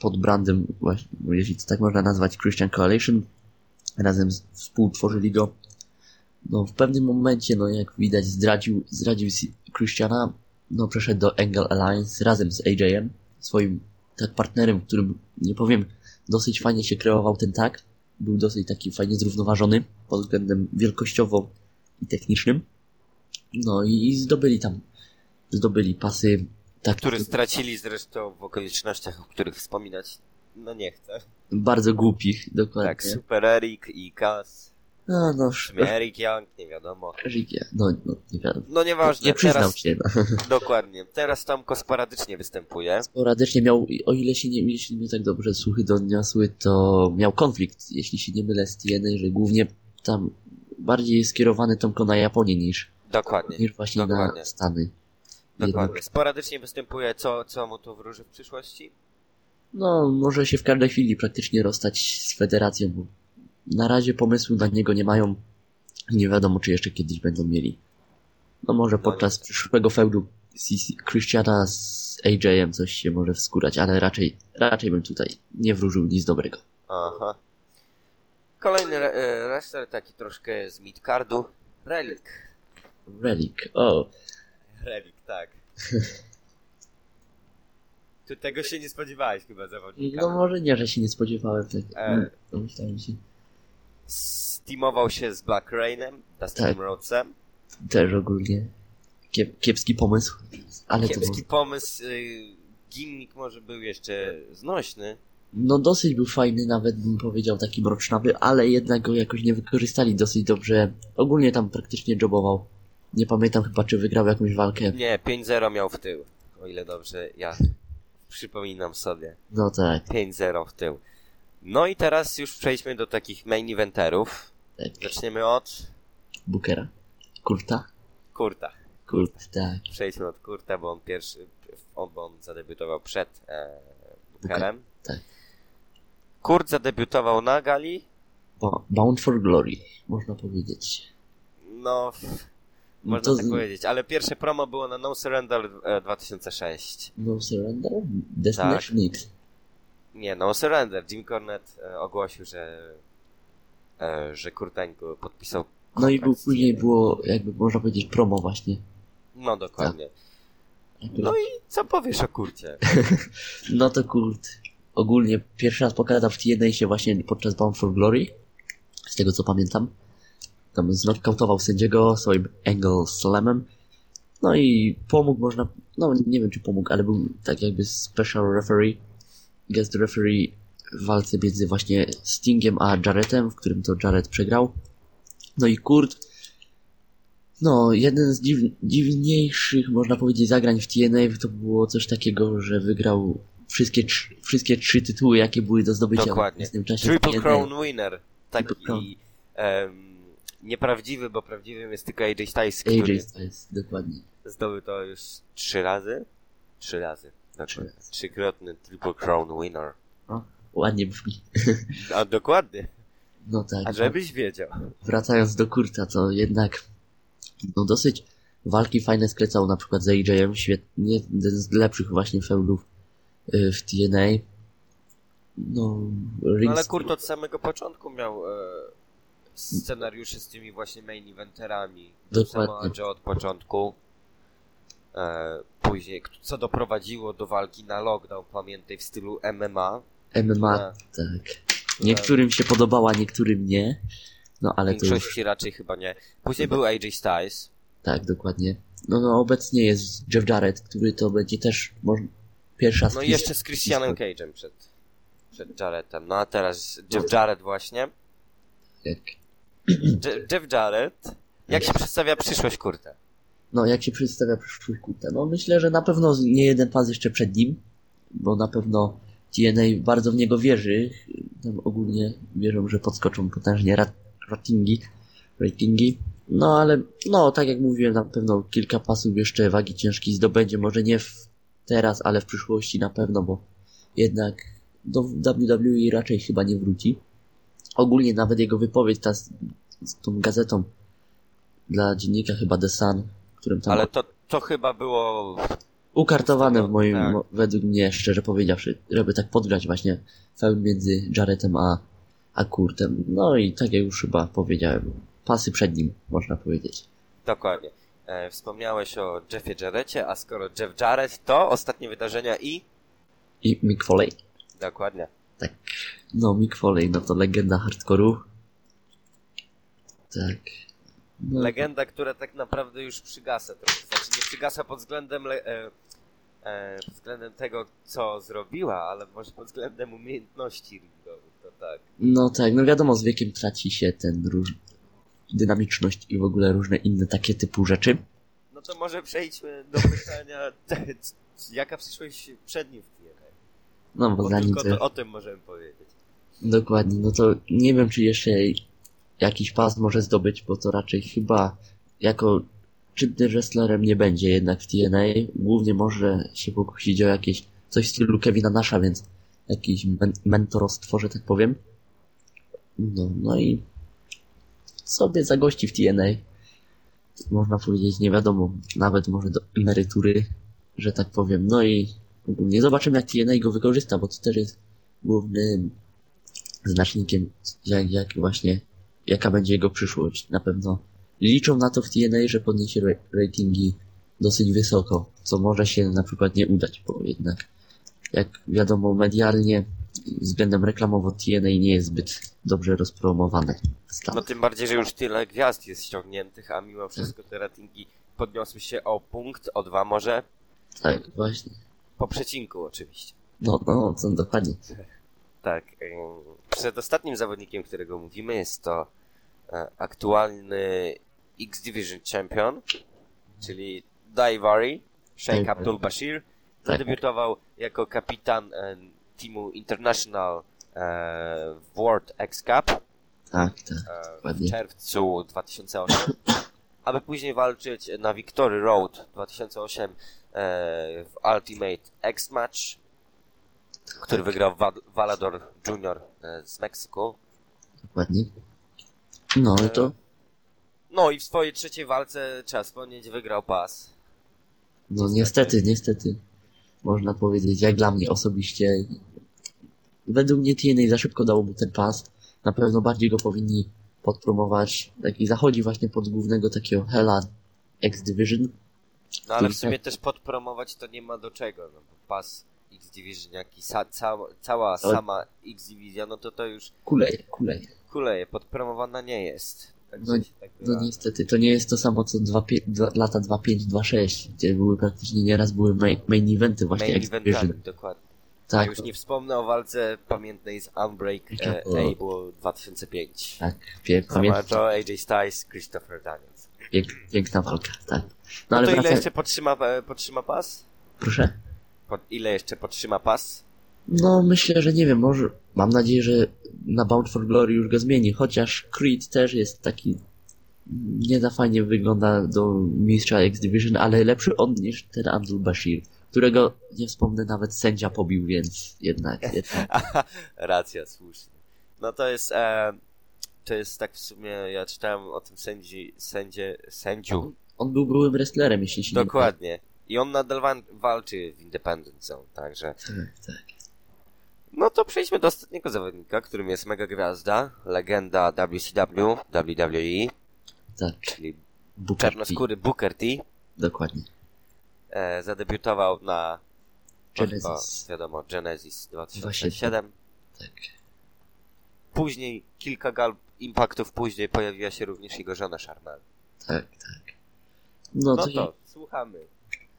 pod brandem właśnie, jeśli to tak można nazwać, Christian Coalition. Razem z, współtworzyli go. No, w pewnym momencie, no, jak widać, zdradził, zdradził Christiana. No, przeszedł do Angle Alliance razem z AJ-em, swoim tak partnerem, którym, nie powiem, dosyć fajnie się kreował ten tak. Był dosyć taki fajnie zrównoważony pod względem wielkościowo i technicznym. No i zdobyli tam, zdobyli pasy tak Który stracili zresztą w okolicznościach, o których wspominać no nie chcę. bardzo głupich, dokładnie. Tak, Super Eric i Kaz. No, no, W sumie Young, nie wiadomo. Rigia. No, no, nie wiadomo. No nieważne, Nie przyznał teraz, się. No. <laughs> dokładnie. Teraz Tomko sporadycznie występuje. Sporadycznie miał, o ile się nie, jeśli mnie tak dobrze słuchy doniosły, to miał konflikt, jeśli się nie mylę z TNA, że głównie tam bardziej skierowany Tomko na Japonię niż, Dokładnie. niż właśnie dokładnie. na Stany. Dokładnie. Sporadycznie występuje, co, co mu to wróży w przyszłości? No, może się w każdej chwili praktycznie rozstać z federacją, bo na razie pomysłu na niego nie mają. Nie wiadomo, czy jeszcze kiedyś będą mieli. No może podczas przyszłego feudu Christiana z AJ-em coś się może wskórać, ale raczej, raczej bym tutaj nie wróżył nic dobrego. Aha. Kolejny e, wrestler, taki troszkę z midcardu. Relic. Relic, o, Relic, tak. <laughs> Ty tego się nie spodziewałeś chyba zawodnika. no może nie, że się nie spodziewałem tego. E. No, myślałem się. Steamował się z Black Rainem, Dustinem Tak. Rhodesem. Też ogólnie kiep, kiepski pomysł, ale to Kiepski był, pomysł, y, gimmick może był jeszcze znośny. no dosyć był fajny, nawet bym powiedział taki mrocznawy, ale jednak go jakoś nie wykorzystali dosyć dobrze. Ogólnie tam praktycznie jobował. Nie pamiętam chyba, czy wygrał jakąś walkę. Nie, 5-0 miał w tył. O ile dobrze ja przypominam sobie. No tak, 5-0 w tył. No i teraz już przejdźmy do takich main eventerów. tak. Zaczniemy od Bookera. Kurta? Kurta. Kurt, tak. Przejdźmy od Kurta, bo on pierwszy, on, bo on zadebiutował przed e, Bookerem. tak. Kurt zadebiutował na gali. Bo, Bound for Glory, można powiedzieć. No, No można to tak powiedzieć. Ale pierwsze promo było na No Surrender e, 2006. No Surrender? Destination X. Nie, No Surrender. Jim Cornette e, ogłosił, że e, że Kurt Angle podpisał No i kontrakt był, z później było, jakby można powiedzieć, promo właśnie. No dokładnie. Akurat. No i co powiesz o Kurcie? <laughs> No to Kurt ogólnie pierwszy raz pokazał w TNA się właśnie podczas Bound for Glory. Z tego co pamiętam. Tam znokautował sędziego swoim angle slamem. No i pomógł można, no nie wiem czy pomógł, ale był tak jakby special referee, guest referee w walce między właśnie Stingiem a Jarrettem, w którym to Jarrett przegrał. No i Kurt no, jeden z dziw, dziwniejszych, można powiedzieć, zagrań w TNA to było coś takiego, że wygrał wszystkie, trz- wszystkie trzy tytuły, jakie były do zdobycia Dokładnie. w tym czasie. Triple TNA. Crown winner. Taki Crown. em, nieprawdziwy, bo prawdziwym jest tylko AJ Styles, AJ Styles, dokładnie. zdobył to już trzy razy. Trzy razy. Dokładnie. razy. Trzykrotny Triple Crown winner. Ładnie brzmi. <laughs> A dokładnie. No tak. A żebyś wiedział. Wracając do Kurta, to jednak no dosyć walki fajne sklecał na przykład z AJ-em, świetnie, jeden z lepszych właśnie feudów y, w TNA. No, No Rings, ale Kurt od samego początku miał e, scenariusze z tymi właśnie main eventerami. Dokładnie. Samoa Joe od początku. E, później, co doprowadziło do walki na lockdown, pamiętaj, w stylu MMA. MMA, A. tak. Niektórym się podobała, niektórym nie. No ale w to już, raczej chyba nie. Później był AJ Styles. tak, dokładnie. No, no obecnie jest Jeff Jarrett, który to będzie też może, pierwszy raz No i jeszcze z Christianem Cage'em przed, przed Jarrettem. No a teraz Jeff Jarrett właśnie. Jak, Je- Jeff Jarrett. Jak się przedstawia przyszłość Kurta? No jak się przedstawia przyszłość Kurta? No myślę, że na pewno nie jeden pas jeszcze przed nim, bo na pewno TNA bardzo w niego wierzy. Tam ogólnie wierzą, że podskoczą potężnie rat, ratingi, ratingi. No ale, no tak jak mówiłem, na pewno kilka pasów jeszcze wagi ciężkiej zdobędzie. Może nie w, teraz, ale w przyszłości na pewno, bo jednak do WWE raczej chyba nie wróci. Ogólnie nawet jego wypowiedź ta z, z tą gazetą dla dziennika chyba The Sun, którym tam Ale to, to chyba było ukartowane w moim, Tak. według mnie, szczerze powiedziawszy, żeby tak podgrać właśnie feud między Jarrettem a, a Kurtem. No i tak jak już chyba powiedziałem, pasy przed nim, można powiedzieć. Dokładnie. E, wspomniałeś o Jeffie Jarretcie, a skoro Jeff Jarrett, to ostatnie wydarzenia i... I Mick Foley. Dokładnie. Tak. No, Mick Foley, no to legenda hardcore'u. Tak. No, Legenda, która tak naprawdę już przygasa trochę. Znaczy nie przygasa pod względem, le, e, e, pod względem tego, co zrobiła, ale może pod względem umiejętności ringowych, to tak. no tak, no wiadomo, z wiekiem traci się ten róż... dynamiczność i w ogóle różne inne takie typu rzeczy. No to może przejdźmy do pytania, <laughs> jaka przyszłość przed nim w TNA? No, bo Bo zanim tylko to, o tym możemy powiedzieć. Dokładnie, no to nie wiem, czy jeszcze jakiś pas może zdobyć, bo to raczej chyba jako czynnym wrestlerem nie będzie jednak w TNA. Głównie może się pokusić o jakieś coś w stylu Kevina Nasha, więc jakiś men mentorostwo, że tak powiem. No, no i sobie zagości w TNA. Można powiedzieć, nie wiadomo, nawet może do emerytury, że tak powiem. No i ogólnie zobaczymy, jak TNA go wykorzysta, bo to też jest głównym znacznikiem, jak, jak właśnie, jaka będzie jego przyszłość. Na pewno liczą na to w TNA, że podniesie ra- ratingi dosyć wysoko, co może się na przykład nie udać, bo jednak, jak wiadomo, medialnie względem reklamowo TNA nie jest zbyt dobrze rozpromowane. w No tym bardziej, że już tyle gwiazd jest ściągniętych, a mimo wszystko te ratingi podniosły się o punkt, o dwa może. Tak, właśnie. Po przecinku oczywiście. No, no, co dokładnie. <laughs> Tak. Przedostatnim zawodnikiem, którego mówimy jest to e, aktualny X-Division Champion, czyli Daivari, Sheikh Daivari. Abdul Bashir. Tak. Zadebiutował jako kapitan e, teamu International e, w World X Cup Tak, tak. e, w czerwcu 2008, aby później walczyć na Victory Road 2008 e, w Ultimate X Match, który wygrał Wa- Valador Jr. e, z Meksyku. Dokładnie. No i to, No i w swojej trzeciej walce, trzeba wspomnieć, wygrał pas. no niestety, niestety, można powiedzieć, jak dla mnie osobiście, według mnie TNA za szybko dało mu ten pas. Na pewno bardziej go powinni podpromować. Taki zachodzi właśnie pod głównego takiego Hela X Division. No ale w sumie też podpromować to nie ma do czego, no pas X Division, jak i sa- cała, cała sama X Division, no to to już Kuleje, kuleje. kuleje, podpromowana nie jest. Także No- tak No niestety, to nie jest to samo co dwa, pie- dwa, lata 2-5-2-6, gdzie były praktycznie nieraz były main, main eventy właśnie Main X eventami, Division. dokładnie. A Tak, już nie wspomnę o walce pamiętnej z Unbreak e, O. Able 2005. tak, pamiętam, Joe, AJ Styles, Christopher Daniels. pięk, piękna walka, tak. No No ale to ile wraca... jeszcze podtrzyma, e, podtrzyma pas? Proszę? Pod, ile jeszcze podtrzyma pas? No myślę, że nie wiem, może, mam nadzieję, że na Bound for Glory już go zmieni, chociaż Creed też jest taki nie za fajnie wygląda do mistrza X Division, ale lepszy on niż ten Abdul Bashir, którego nie wspomnę nawet sędzia pobił, więc jednak, <laughs> jednak racja, słusznie. No to jest, e, to jest tak w sumie, ja czytałem o tym sędzi, sędzie, sędziu. on był byłym wrestlerem, jeśli się Dokładnie. I on nadal wa- walczy w Independent Zone, także. Tak, tak. No to przejdźmy do ostatniego zawodnika, którym jest mega gwiazda, legenda WCW, WWE, Tak, czyli Booker T. czarnoskóry Booker T. Dokładnie. E, zadebiutował na, Genesis. chyba, wiadomo, Genesis 2007. Tak. Później, kilka gal impactów później pojawiła się również jego żona Charmel. Tak, tak. No, No to, to, słuchamy.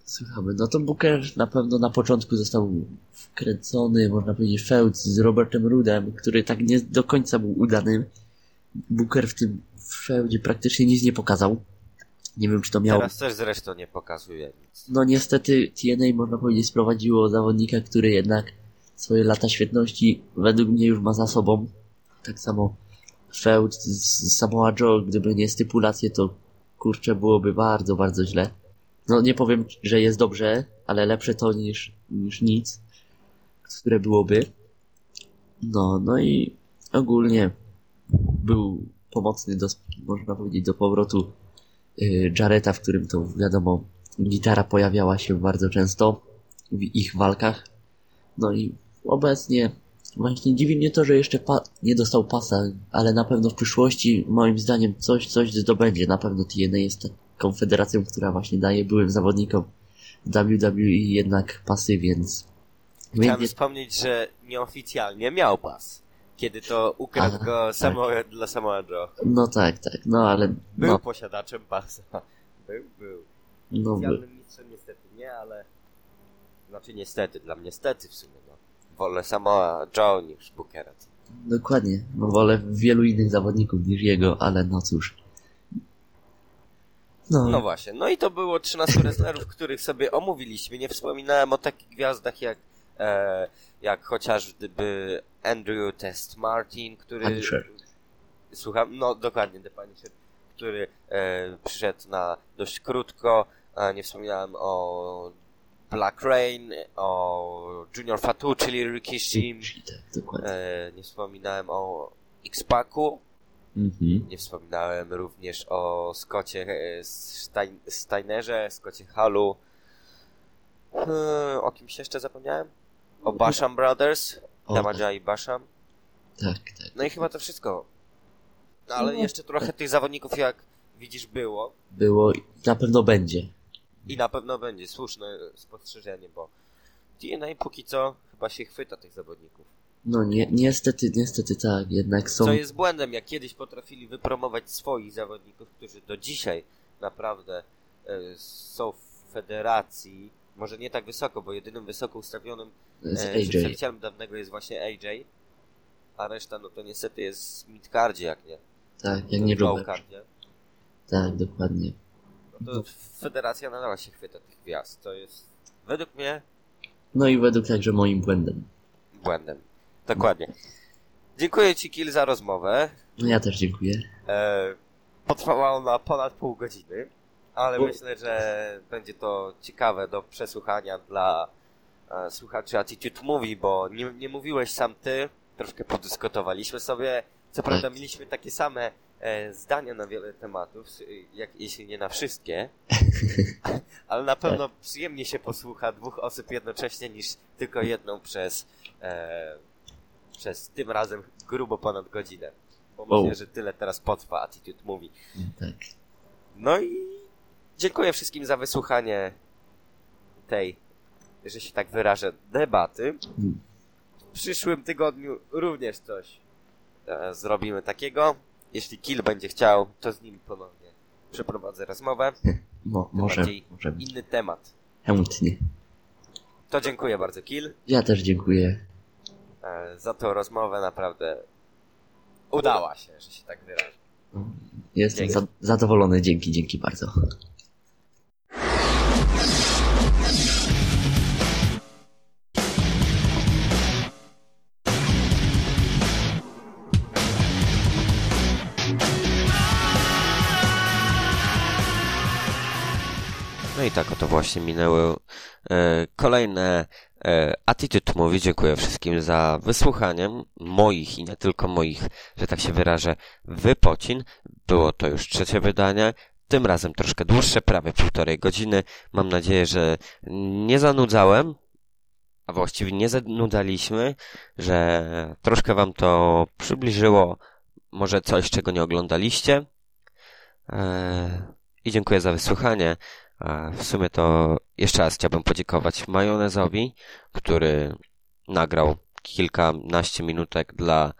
Słuchamy. No to Booker na pewno na początku został wkręcony, można powiedzieć, feud z Robertem Rudem, który tak nie do końca był udanym. Booker w tym feudzie praktycznie nic nie pokazał. Nie wiem, czy to miało... Teraz też zresztą nie pokazuje nic. No niestety TNA, można powiedzieć, sprowadziło zawodnika, który jednak swoje lata świetności według mnie już ma za sobą. Tak samo feud z Samoa Joe, gdyby nie stypulacje, to kurczę byłoby bardzo, bardzo źle. No nie powiem, że jest dobrze, ale lepsze to niż, niż nic, które byłoby. No, no i ogólnie był pomocny do, można powiedzieć, do powrotu y, Jareta, w którym to wiadomo, gitara pojawiała się bardzo często w ich walkach. No i obecnie właśnie dziwi mnie to, że jeszcze nie dostał pasa, ale na pewno w przyszłości moim zdaniem coś, coś zdobędzie. Na pewno TNA jest taką federacją, która właśnie daje byłym zawodnikom WWE jednak pasy, więc... Chciałem więc wspomnieć, że nieoficjalnie miał pas. Kiedy to ukradł go tak. samo, dla Samoa Joe. no tak, tak, no ale Był no, posiadaczem pasa. <laughs> Był, był. no, Oficjalnym mistrzem niestety nie, ale... Znaczy niestety, dla mnie stety w sumie, no. Wolę Samoa Joe niż Bookera. dokładnie, no wolę wielu innych zawodników niż jego, ale no cóż. No, No właśnie, no i to było 13 wrestlerów, <laughs> których sobie omówiliśmy. Nie wspominałem o takich gwiazdach jak, e, jak chociażby Andrew Test Martin, który... Punisher. Słucham, no dokładnie, The Punisher, który e, przyszedł na dość krótko. E, nie wspominałem o Black Rain, o Junior Fatu, czyli Rikishi. tak. E, nie wspominałem o X-Pacu. Mhm. Nie wspominałem również o Scottie e, Stein, Steinerze, Scottie Hallu. E, o kimś jeszcze zapomniałem? O Basham Brothers, O, Damaja i Basham. Tak, tak. No i chyba to wszystko. No ale No. jeszcze trochę tych zawodników, jak widzisz, było. Było i na pewno będzie. I na pewno będzie słuszne spostrzeżenie, bo TNA póki co chyba się chwyta tych zawodników. No nie, niestety, niestety tak, jednak są... Co jest błędem, jak kiedyś potrafili wypromować swoich zawodników, którzy do dzisiaj naprawdę e, są w federacji, może nie tak wysoko, bo jedynym wysoko ustawionym e, przedstawicielem dawnego jest właśnie AJ, a reszta no to niestety jest midcardzie, jak nie. Tak, jak nie lowcardzie. Tak, dokładnie. No to federacja nadal się chwyta tych gwiazd. To jest według mnie No i według także moim błędem. błędem. Dokładnie. Dziękuję Ci, Kil, za rozmowę. No ja też dziękuję. E, potrwała ona ponad pół godziny, ale U. myślę, że będzie to ciekawe do przesłuchania dla e, słuchaczy Attitude Movie, bo nie, nie mówiłeś sam ty, troszkę podyskutowaliśmy sobie. Co prawda mieliśmy takie same e, zdania na wiele tematów, jak, jeśli nie na wszystkie, <laughs> ale na pewno przyjemnie się posłucha dwóch osób jednocześnie niż tylko jedną przez, e, przez tym razem grubo ponad godzinę. Bo Wow. myślę, że tyle teraz potrwa Attitude Movie. Tak. No i dziękuję wszystkim za wysłuchanie tej, że się tak wyrażę, debaty. W przyszłym tygodniu również coś e, zrobimy takiego. Jeśli Kill będzie chciał, to z nim ponownie przeprowadzę rozmowę. <laughs> Mo, Tym może, może inny temat. Chętnie. To dziękuję bardzo Kill Ja też dziękuję. E, za tą rozmowę. Naprawdę udała się, że się tak wyrażę. Jestem Dzięki. za, zadowolony. Dzięki, dzięki bardzo. No i tak oto właśnie minęły e, kolejne Attitude Movie. Dziękuję wszystkim za wysłuchanie moich i nie tylko moich, że tak się wyrażę, wypocin. Było to już trzecie wydanie. Tym razem troszkę dłuższe, prawie półtorej godziny. Mam nadzieję, że nie zanudzałem, a właściwie nie zanudzaliśmy, że troszkę wam to przybliżyło może coś, czego nie oglądaliście. E, I dziękuję za wysłuchanie. W sumie to jeszcze raz chciałbym podziękować Majonezowi, który nagrał kilkanaście minutek dla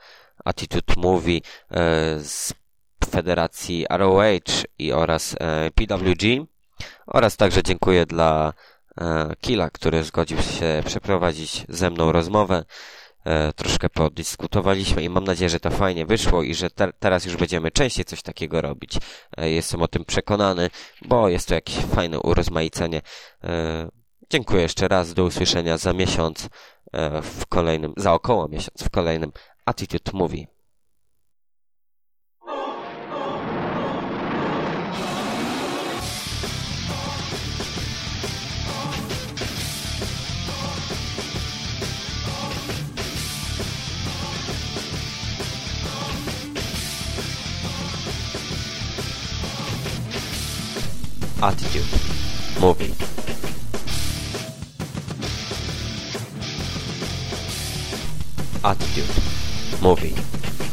Attitude Movie e, z Federacji ROH i oraz e, PWG oraz także dziękuję dla e, Killa, który zgodził się przeprowadzić ze mną rozmowę. E, troszkę podyskutowaliśmy i mam nadzieję, że to fajnie wyszło i że te, teraz już będziemy częściej coś takiego robić. E, jestem o tym przekonany, bo jest to jakieś fajne urozmaicenie. E, dziękuję jeszcze raz, do usłyszenia za miesiąc w kolejnym, za około miesiąc w kolejnym Attitude Movie. Attitude Movie. Attitude Movie.